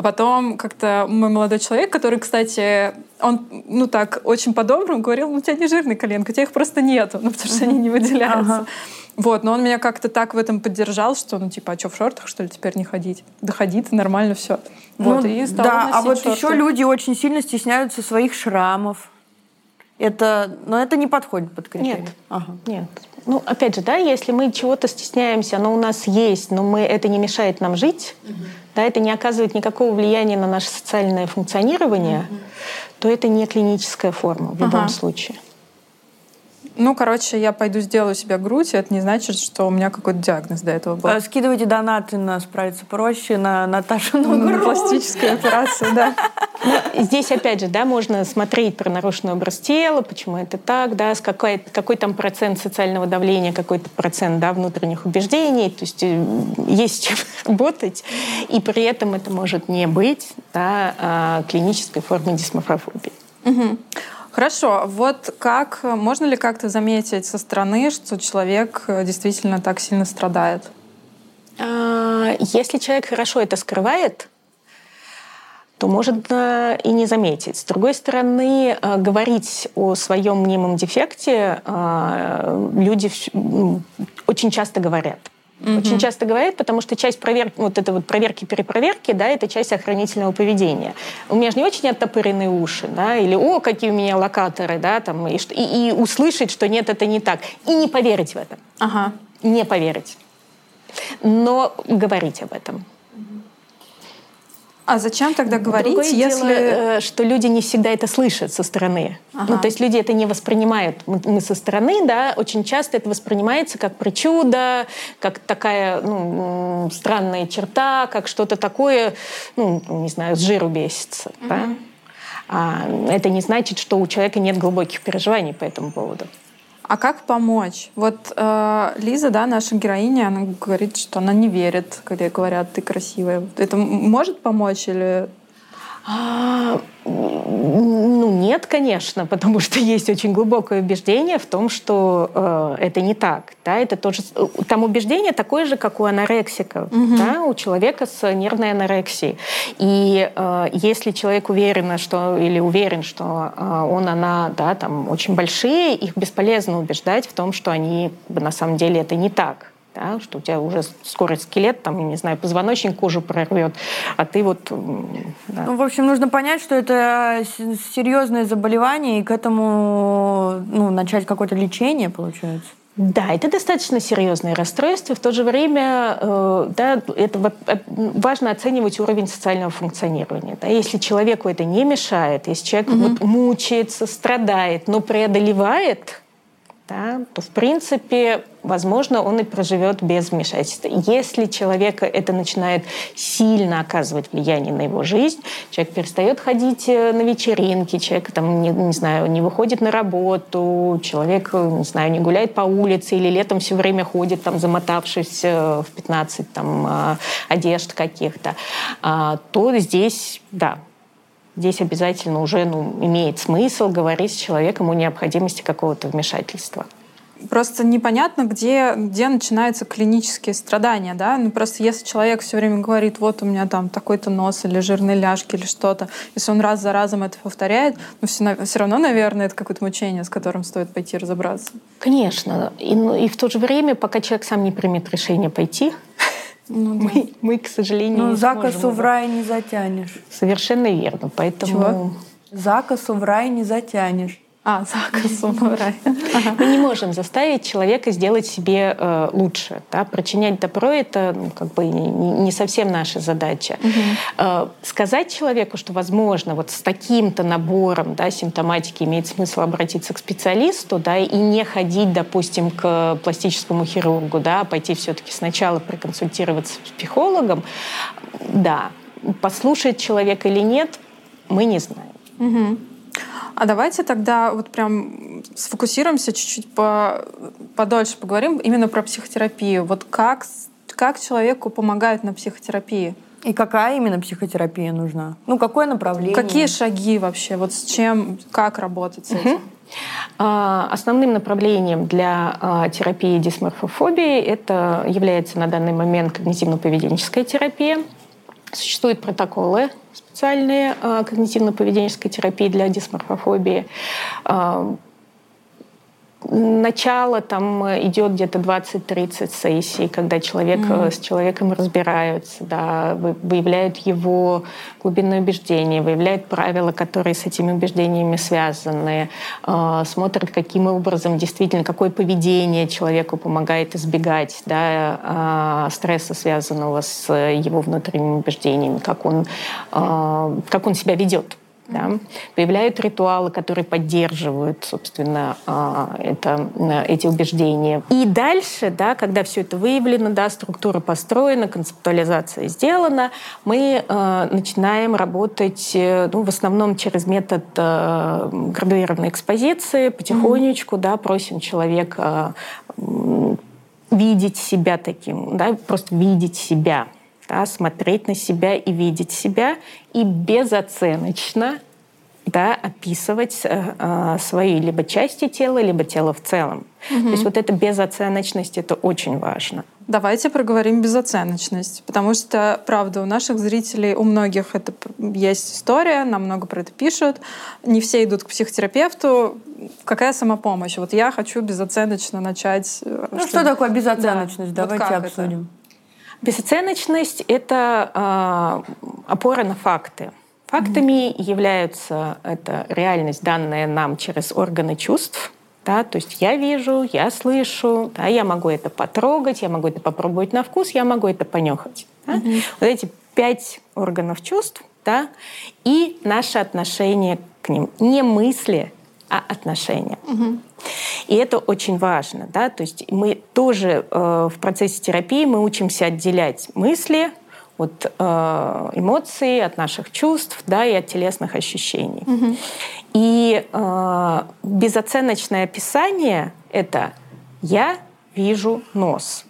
А потом как-то мой молодой человек, который, кстати, он, ну так, очень по-доброму говорил, ну, у тебя не жирный коленка, у тебя их просто нету, ну, потому что они не выделяются. Ага. Вот, но он меня как-то так в этом поддержал, что, ну, типа, а что, в шортах, что ли, теперь не ходить? Да ходить, нормально все. Вот, ну, и стала Да, а вот шорты. еще люди очень сильно стесняются своих шрамов. Это, но это не подходит под критерий. Нет, ага. нет. Ну, опять же, да, если мы чего-то стесняемся, оно у нас есть, но мы, это не мешает нам жить, угу. Да, это не оказывает никакого влияния на наше социальное функционирование, угу. то это не клиническая форма в ага. любом случае. Ну, короче, я пойду сделаю себе грудь, и это не значит, что у меня какой-то диагноз до этого был. А, скидывайте донаты на «Справиться проще», на Наташу на, на пластическую операцию, да. Ну, здесь, опять же, да, можно смотреть про нарушенный образ тела, почему это так, да, с какой, какой там процент социального давления, какой-то процент, да, внутренних убеждений, то есть э, есть чем *laughs* работать, и при этом это может не быть, да, а, клинической формой дисморфофобии. Угу. Хорошо, вот как, можно ли как-то заметить со стороны, что человек э, действительно так сильно страдает? А, если человек хорошо это скрывает, то может и не заметить. С другой стороны, э, говорить о своем мнимом дефекте э, люди очень часто говорят. Угу. Очень часто говорят, потому что часть проверки, вот это вот проверки-перепроверки, да, это часть охранительного поведения. У меня же не очень оттопыренные уши, да, или «О, какие у меня локаторы», да, там, и, и, и услышать, что нет, это не так. И не поверить в это. Ага. Не поверить. Но говорить об этом. А зачем тогда говорить, Другое если... Дело, э, что люди не всегда это слышат со стороны. Ага. Ну, то есть люди это не воспринимают. Мы, мы со стороны, да, очень часто это воспринимается как причуда, как такая ну, странная черта, как что-то такое, ну, не знаю, с жиру бесится. Угу. Да? А это не значит, что у человека нет глубоких переживаний по этому поводу. А как помочь? Вот э, Лиза, да, наша героиня, она говорит, что она не верит, когда говорят, ты красивая. Это может помочь или а, ну нет, конечно, потому что есть очень глубокое убеждение в том, что э, это не так. Да? Это тоже, там убеждение такое же, как у анорексиков, угу. да? у человека с нервной анорексией. И э, если человек уверен, что, или уверен, что э, он, она да, там, очень большие, их бесполезно убеждать в том, что они на самом деле это не так да, что у тебя уже скоро скелет, там, я не знаю, позвоночник кожу прорвет, а ты вот... Да. Ну, в общем, нужно понять, что это серьезное заболевание, и к этому ну, начать какое-то лечение, получается. Да, это достаточно серьезное расстройство. В то же время э, да, это э, важно оценивать уровень социального функционирования. Да. Если человеку это не мешает, если человек угу. вот, мучается, страдает, но преодолевает да, то, в принципе, возможно, он и проживет без вмешательства. Если человека это начинает сильно оказывать влияние на его жизнь, человек перестает ходить э, на вечеринки, человек, там, не, не знаю, не выходит на работу, человек, э, не знаю, не гуляет по улице или летом все время ходит, там, замотавшись э, в 15 там, одежд каких-то, а, то здесь, да, здесь обязательно уже ну, имеет смысл говорить с человеком о необходимости какого-то вмешательства. Просто непонятно, где, где начинаются клинические страдания, да? Ну просто если человек все время говорит, вот у меня там такой-то нос или жирные ляжки или что-то, если он раз за разом это повторяет, ну все, все равно, наверное, это какое-то мучение, с которым стоит пойти разобраться. Конечно. И, ну, и в то же время, пока человек сам не примет решение пойти, ну, да. мы, мы, к сожалению, Но не закосу в рай не затянешь. Совершенно верно. Поэтому... Чего? Закосу в рай не затянешь. А, заказ умирай. Мы не можем заставить человека сделать себе э, лучше. Да? Причинять добро — это ну, как бы не, не совсем наша задача. Угу. Э, сказать человеку, что, возможно, вот с таким-то набором да, симптоматики имеет смысл обратиться к специалисту да, и не ходить, допустим, к пластическому хирургу, да, а пойти все-таки сначала проконсультироваться с психологом, да. Послушать человека или нет, мы не знаем. Угу. А давайте тогда вот прям сфокусируемся чуть-чуть по, подольше поговорим именно про психотерапию. Вот как, как человеку помогают на психотерапии? И какая именно психотерапия нужна? Ну, какое направление? Какие шаги вообще? Вот с чем, как работать с этим? Угу. Основным направлением для а, терапии дисморфофобии это является на данный момент когнитивно-поведенческая терапия. Существуют протоколы специальные э, когнитивно-поведенческой терапии для дисморфофобии. Начало там э, идет где-то 20-30 сессий, когда человек mm-hmm. с человеком разбираются, да, выявляют его глубинные убеждения, выявляют правила, которые с этими убеждениями связаны, э, смотрят, каким образом действительно, какое поведение человеку помогает избегать да, э, стресса, связанного с его внутренними убеждениями, как он, э, как он себя ведет да, появляют ритуалы, которые поддерживают, собственно, а, это, эти убеждения. И дальше, да, когда все это выявлено, да, структура построена, концептуализация сделана, мы э, начинаем работать э, ну, в основном через метод э, градуированной экспозиции, потихонечку, mm-hmm. да, просим человека э, видеть себя таким, да, просто видеть себя, да, смотреть на себя и видеть себя, и безоценочно да, описывать э, э, свои либо части тела, либо тело в целом. Угу. То есть вот эта безоценочность это очень важно. Давайте проговорим безоценочность, потому что, правда, у наших зрителей, у многих это есть история, нам много про это пишут, не все идут к психотерапевту. Какая самопомощь? Вот я хочу безоценочно начать. Э, ну что, что такое безоценочность? Да. Давайте вот обсудим. Это? Безоценочность — это э, опора на факты. Фактами mm-hmm. являются это реальность, данная нам через органы чувств. Да, то есть я вижу, я слышу, да, я могу это потрогать, я могу это попробовать на вкус, я могу это понюхать. Да? Mm-hmm. Вот эти пять органов чувств да, и наше отношение к ним. Не мысли, а отношения. Угу. И это очень важно. Да? То есть мы тоже э, в процессе терапии мы учимся отделять мысли от э, эмоций, от наших чувств, да, и от телесных ощущений. Угу. И э, безоценочное описание это я вижу нос.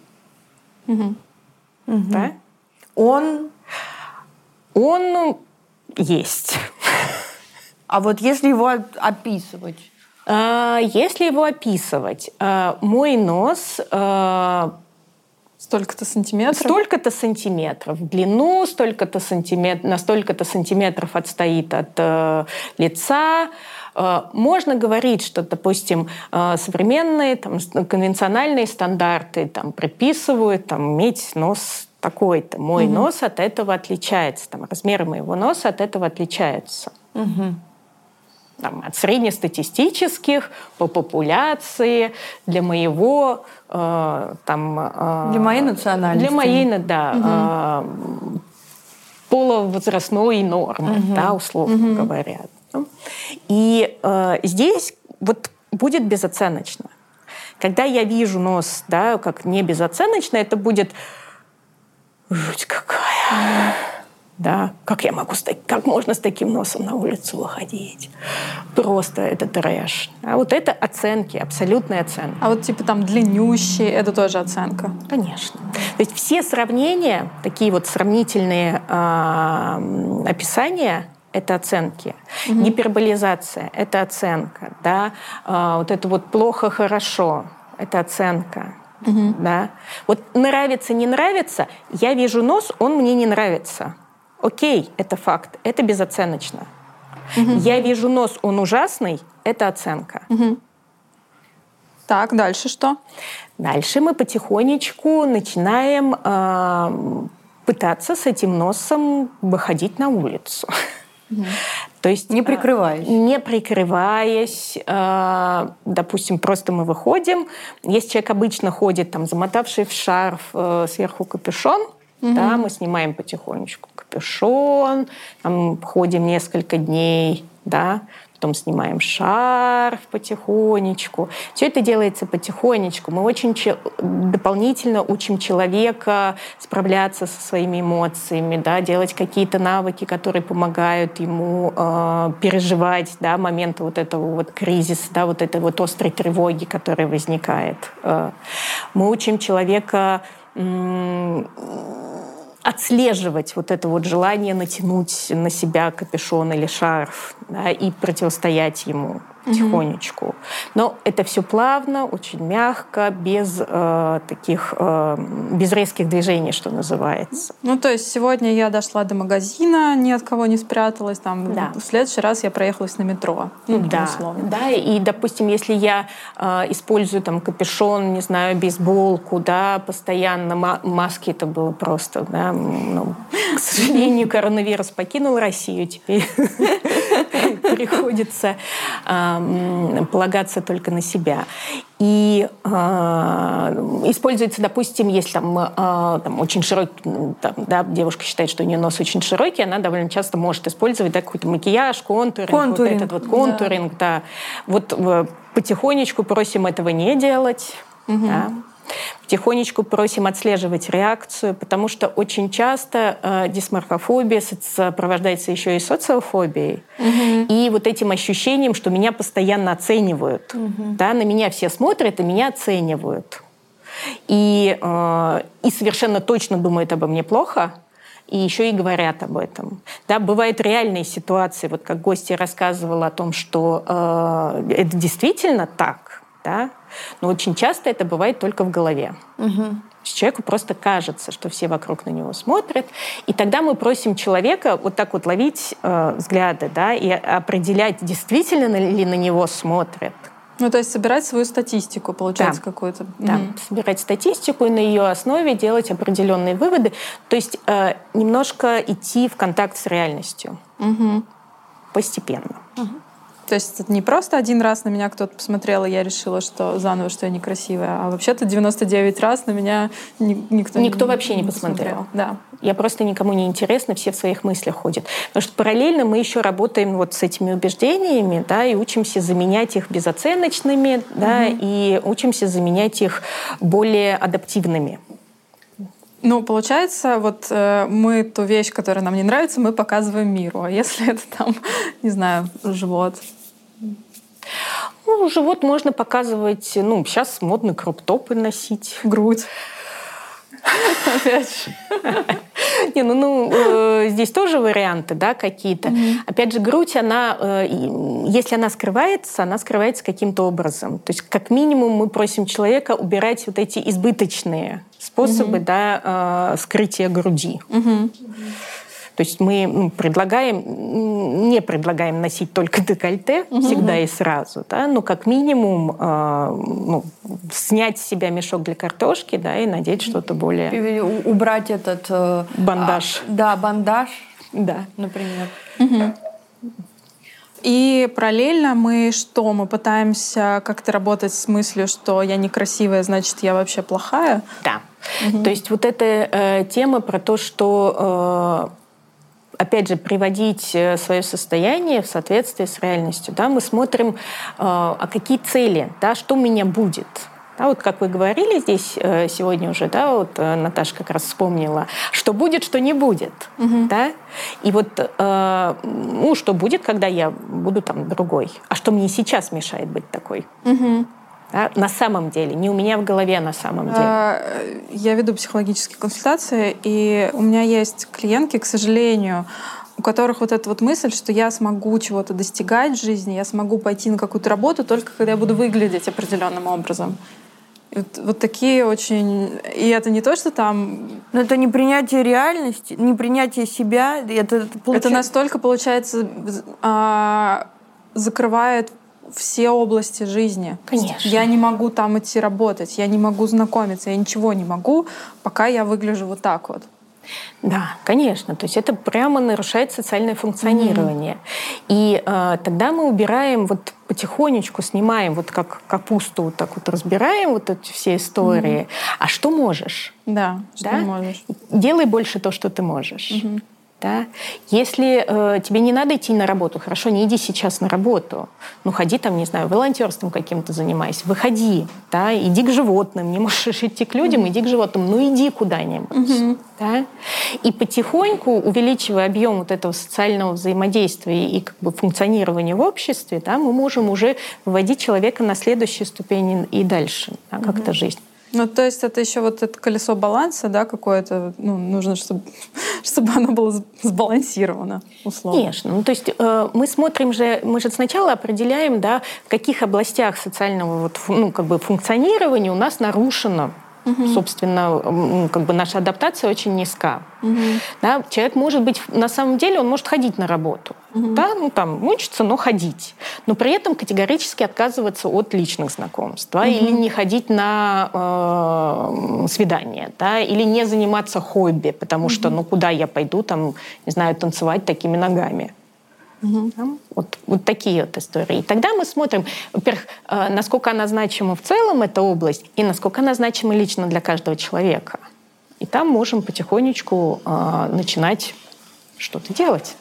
Угу. Да? Он он есть. А вот если его описывать? А, если его описывать, а, мой нос а, Столько-то сантиметров? Столько-то сантиметров в длину, столько-то сантиметров, на столько-то сантиметров отстоит от э, лица. Э, можно говорить, что, допустим, э, современные там, конвенциональные стандарты там, приписывают там, иметь нос такой-то. Мой угу. нос от этого отличается. Там, размеры моего носа от этого отличаются. Угу там, от среднестатистических по популяции для моего э, там э, для моей национальности для моей да угу. э, половозрастной нормы угу. да условно угу. говоря и э, здесь вот будет безоценочно когда я вижу нос да как не безоценочно это будет жуть какая да, как я могу, как можно с таким носом на улицу выходить? Просто это трэш. А вот это оценки, абсолютная оценка. А вот типа там длиннющий, это тоже оценка? Конечно. То есть все сравнения, такие вот сравнительные э, описания, это оценки. Угу. Гиперболизация — это оценка. Да? А, вот это вот плохо-хорошо — это оценка. Угу. Да? Вот нравится, не нравится, я вижу нос, он мне не нравится. Окей, это факт, это безоценочно. Угу. Я вижу нос, он ужасный, это оценка. Угу. Так, дальше что? Дальше мы потихонечку начинаем э, пытаться с этим носом выходить на улицу. Угу. То есть не прикрываясь. Не прикрываясь, э, допустим, просто мы выходим. Если человек обычно ходит, там, замотавший в шарф э, сверху капюшон, угу. да, мы снимаем потихонечку капюшон, там, ходим несколько дней, да, потом снимаем шарф потихонечку. Все это делается потихонечку. Мы очень дополнительно учим человека справляться со своими эмоциями, да, делать какие-то навыки, которые помогают ему э, переживать да, моменты вот этого вот кризиса, да, вот этой вот острой тревоги, которая возникает. Э, мы учим человека отслеживать вот это вот желание натянуть на себя капюшон или шарф да, и противостоять ему потихонечку. Угу. Но это все плавно, очень мягко, без э, таких, э, без резких движений, что называется. Ну, то есть сегодня я дошла до магазина, ни от кого не спряталась, там, да. в следующий раз я проехалась на метро. Ну, да, условно. да, и, допустим, если я э, использую там капюшон, не знаю, бейсболку, да, постоянно, маски это было просто, да, ну, к сожалению, коронавирус покинул Россию, теперь *laughs* *laughs* приходится полагаться только на себя. И э, используется, допустим, если там, э, там очень широкий, там, да, девушка считает, что у нее нос очень широкий, она довольно часто может использовать да, какой-то макияж, контуринг, контуринг, вот этот вот контуринг, да. да. Вот э, потихонечку просим этого не делать. Угу. Да. Потихонечку просим отслеживать реакцию, потому что очень часто э, дисморфофобия сопровождается еще и социофобией. Угу. И вот этим ощущением, что меня постоянно оценивают. Угу. Да, на меня все смотрят и меня оценивают. И, э, и совершенно точно думают обо мне плохо. и еще и говорят об этом. Да, бывают реальные ситуации, вот как гостья рассказывала о том, что э, это действительно так, да, но очень часто это бывает только в голове. Угу. Человеку просто кажется, что все вокруг на него смотрят. И тогда мы просим человека вот так вот ловить э, взгляды да, и определять, действительно ли на него смотрят. Ну, то есть собирать свою статистику, получается, да. какую-то. Да, угу. собирать статистику и на ее основе делать определенные выводы. То есть э, немножко идти в контакт с реальностью. Угу. Постепенно. Угу. То есть это не просто один раз на меня кто-то посмотрел, и я решила, что заново, что я некрасивая, а вообще-то 99 раз на меня никто Никто не, вообще не посмотрел. посмотрел. Да. Я просто никому не интересна, все в своих мыслях ходят. Потому что параллельно мы еще работаем вот с этими убеждениями, да, и учимся заменять их безоценочными, угу. да, и учимся заменять их более адаптивными. Ну, получается, вот э, мы ту вещь, которая нам не нравится, мы показываем миру. А если *laughs* это там, не знаю, живот, ну, живот можно показывать, ну, сейчас модно кроп-топы носить. Грудь. Опять же. *laughs* Не, ну, ну э, здесь тоже варианты, да, какие-то. Mm-hmm. Опять же, грудь, она, э, если она скрывается, она скрывается каким-то образом. То есть, как минимум, мы просим человека убирать вот эти избыточные способы, mm-hmm. да, э, скрытия груди. Mm-hmm. То есть мы предлагаем, не предлагаем носить только декольте угу. всегда и сразу, да, но как минимум э, ну, снять с себя мешок для картошки, да, и надеть что-то более... Убрать этот... Э, бандаж. А, да, бандаж. Да. Например. Угу. И параллельно мы что? Мы пытаемся как-то работать с мыслью, что я некрасивая, значит, я вообще плохая? Да. Угу. То есть вот эта э, тема про то, что э, опять же, приводить э, свое состояние в соответствие с реальностью. Да? Мы смотрим, э, а какие цели, да, что у меня будет. Да, вот как вы говорили здесь э, сегодня уже, да, вот Наташа как раз вспомнила, что будет, что не будет, угу. да, и вот, э, ну, что будет, когда я буду там другой, а что мне сейчас мешает быть такой. Угу. Да, на самом деле, не у меня в голове а на самом деле. А, я веду психологические консультации, и у меня есть клиентки, к сожалению, у которых вот эта вот мысль, что я смогу чего-то достигать в жизни, я смогу пойти на какую-то работу только когда я буду выглядеть определенным образом. Вот, вот такие очень... И это не то, что там... Но это не принятие реальности, не принятие себя. Это, получается... это настолько, получается, а, закрывает все области жизни. Конечно. Я не могу там идти работать, я не могу знакомиться, я ничего не могу, пока я выгляжу вот так вот. Да, конечно. То есть это прямо нарушает социальное функционирование. Mm-hmm. И э, тогда мы убираем вот потихонечку снимаем, вот как капусту вот так вот разбираем вот эти все истории. Mm-hmm. А что можешь? Да, что да? можешь. Делай больше то, что ты можешь. Mm-hmm. Да? Если э, тебе не надо идти на работу, хорошо, не иди сейчас на работу. Ну, ходи там, не знаю, волонтерством каким-то занимайся. Выходи, да, иди к животным. Не можешь *laughs* идти к людям, mm-hmm. иди к животным. Ну, иди куда-нибудь. Mm-hmm. Да? И потихоньку, увеличивая объем вот этого социального взаимодействия и как бы функционирования в обществе, да, мы можем уже выводить человека на следующую ступень и дальше, да, как-то mm-hmm. жизнь. Ну, то есть это еще вот это колесо баланса, да, какое-то, ну, нужно, чтобы, *laughs* чтобы оно было сбалансировано, условно. Конечно. Ну, то есть э, мы смотрим же, мы же сначала определяем, да, в каких областях социального вот, ну, как бы функционирования у нас нарушено Угу. Собственно, как бы наша адаптация очень низка. Угу. Да, человек может быть, на самом деле, он может ходить на работу. Угу. Да, ну там, мучиться, но ходить. Но при этом категорически отказываться от личных знакомств. Да, угу. Или не ходить на э, свидание. Да, или не заниматься хобби, потому угу. что, ну, куда я пойду, там, не знаю, танцевать такими ногами. Угу. Вот, вот такие вот истории. И тогда мы смотрим, во-первых, э, насколько она значима в целом, эта область, и насколько она значима лично для каждого человека. И там можем потихонечку э, начинать что-то делать.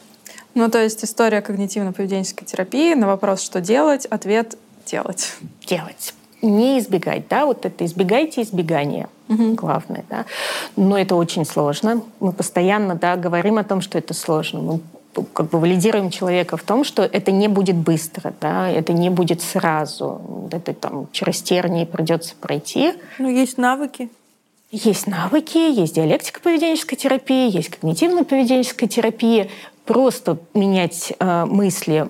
Ну, то есть история когнитивно-поведенческой терапии на вопрос, что делать, ответ — делать. Делать. Не избегать, да, вот это избегайте избегания. Угу. Главное, да. Но это очень сложно. Мы постоянно, да, говорим о том, что это сложно. Мы как бы валидируем человека в том, что это не будет быстро, да, это не будет сразу, это там через тернии придется пройти. Ну, есть навыки. Есть навыки, есть диалектика-поведенческая терапия, есть когнитивно-поведенческая терапия. Просто менять э, мысли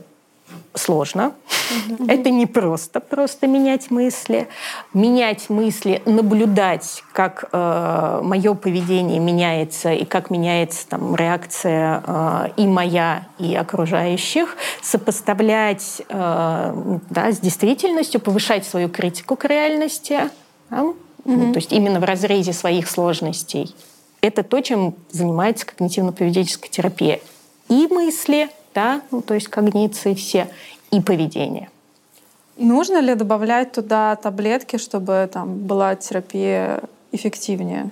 сложно. Mm-hmm. Это не просто просто менять мысли. Менять мысли, наблюдать, как э, мое поведение меняется и как меняется там, реакция э, и моя, и окружающих, сопоставлять э, да, с действительностью, повышать свою критику к реальности. Да? Mm-hmm. то есть именно в разрезе своих сложностей. Это то, чем занимается когнитивно-поведенческая терапия. И мысли, да, ну, то есть когниции все, и поведение. Нужно ли добавлять туда таблетки, чтобы там была терапия эффективнее?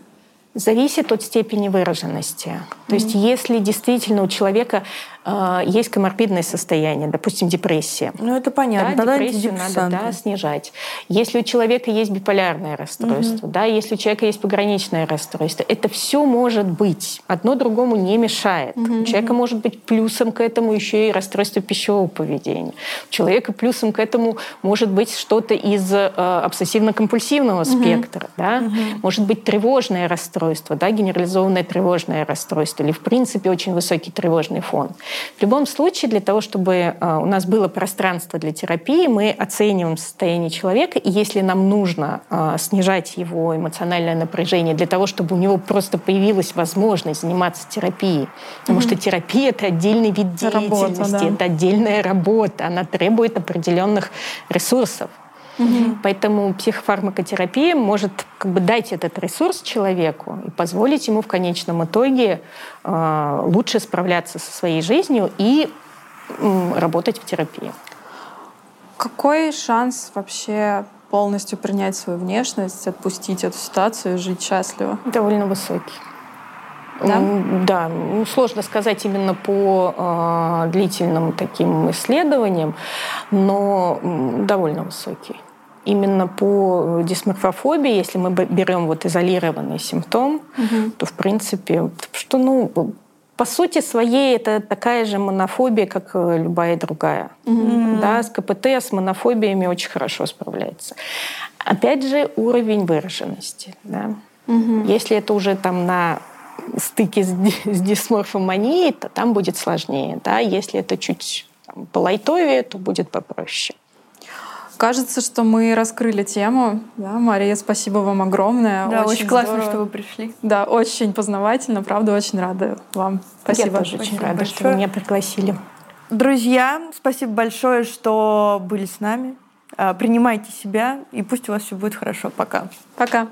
Зависит от степени выраженности. То mm-hmm. есть, если действительно у человека э, есть коморбидное состояние, допустим, депрессия. Ну, это понятно. Да, Тогда депрессию надо да, снижать. Если у человека есть биполярное расстройство, mm-hmm. да, если у человека есть пограничное расстройство, это все может быть. Одно другому не мешает. Mm-hmm. У человека может быть плюсом к этому еще и расстройство пищевого поведения. У человека плюсом к этому может быть что-то из э, обсессивно-компульсивного mm-hmm. спектра. Да? Mm-hmm. Может быть тревожное расстройство, да, генерализованное тревожное расстройство или, в принципе, очень высокий тревожный фон. В любом случае, для того, чтобы э, у нас было пространство для терапии, мы оцениваем состояние человека, и если нам нужно э, снижать его эмоциональное напряжение для того, чтобы у него просто появилась возможность заниматься терапией, потому mm-hmm. что терапия — это отдельный вид деятельности, работа, да. это отдельная работа, она требует определенных ресурсов. Угу. Поэтому психофармакотерапия может как бы дать этот ресурс человеку и позволить ему в конечном итоге э, лучше справляться со своей жизнью и э, работать в терапии. Какой шанс вообще полностью принять свою внешность, отпустить эту ситуацию и жить счастливо? Довольно высокий. Да? да, ну, сложно сказать именно по э, длительным таким исследованиям, но довольно высокий именно по дисморфофобии, если мы берем вот изолированный симптом, угу. то в принципе, что ну по сути своей это такая же монофобия, как любая другая. mm Да, с КПТ, с монофобиями очень хорошо справляется. Опять же, уровень выраженности. Да? mm Если это уже там на стыке с, с дисморфоманией, то там будет сложнее. Да? Если это чуть там, по лайтовее, то будет попроще. Кажется, что мы раскрыли тему. Да, Мария, спасибо вам огромное. Да, очень, очень классно, здорово. что вы пришли. Да, очень познавательно. Правда, очень рада вам. Спасибо. Я тоже очень спасибо рада, большое. что вы меня пригласили. Друзья, спасибо большое, что были с нами. А, принимайте себя, и пусть у вас все будет хорошо. Пока. Пока.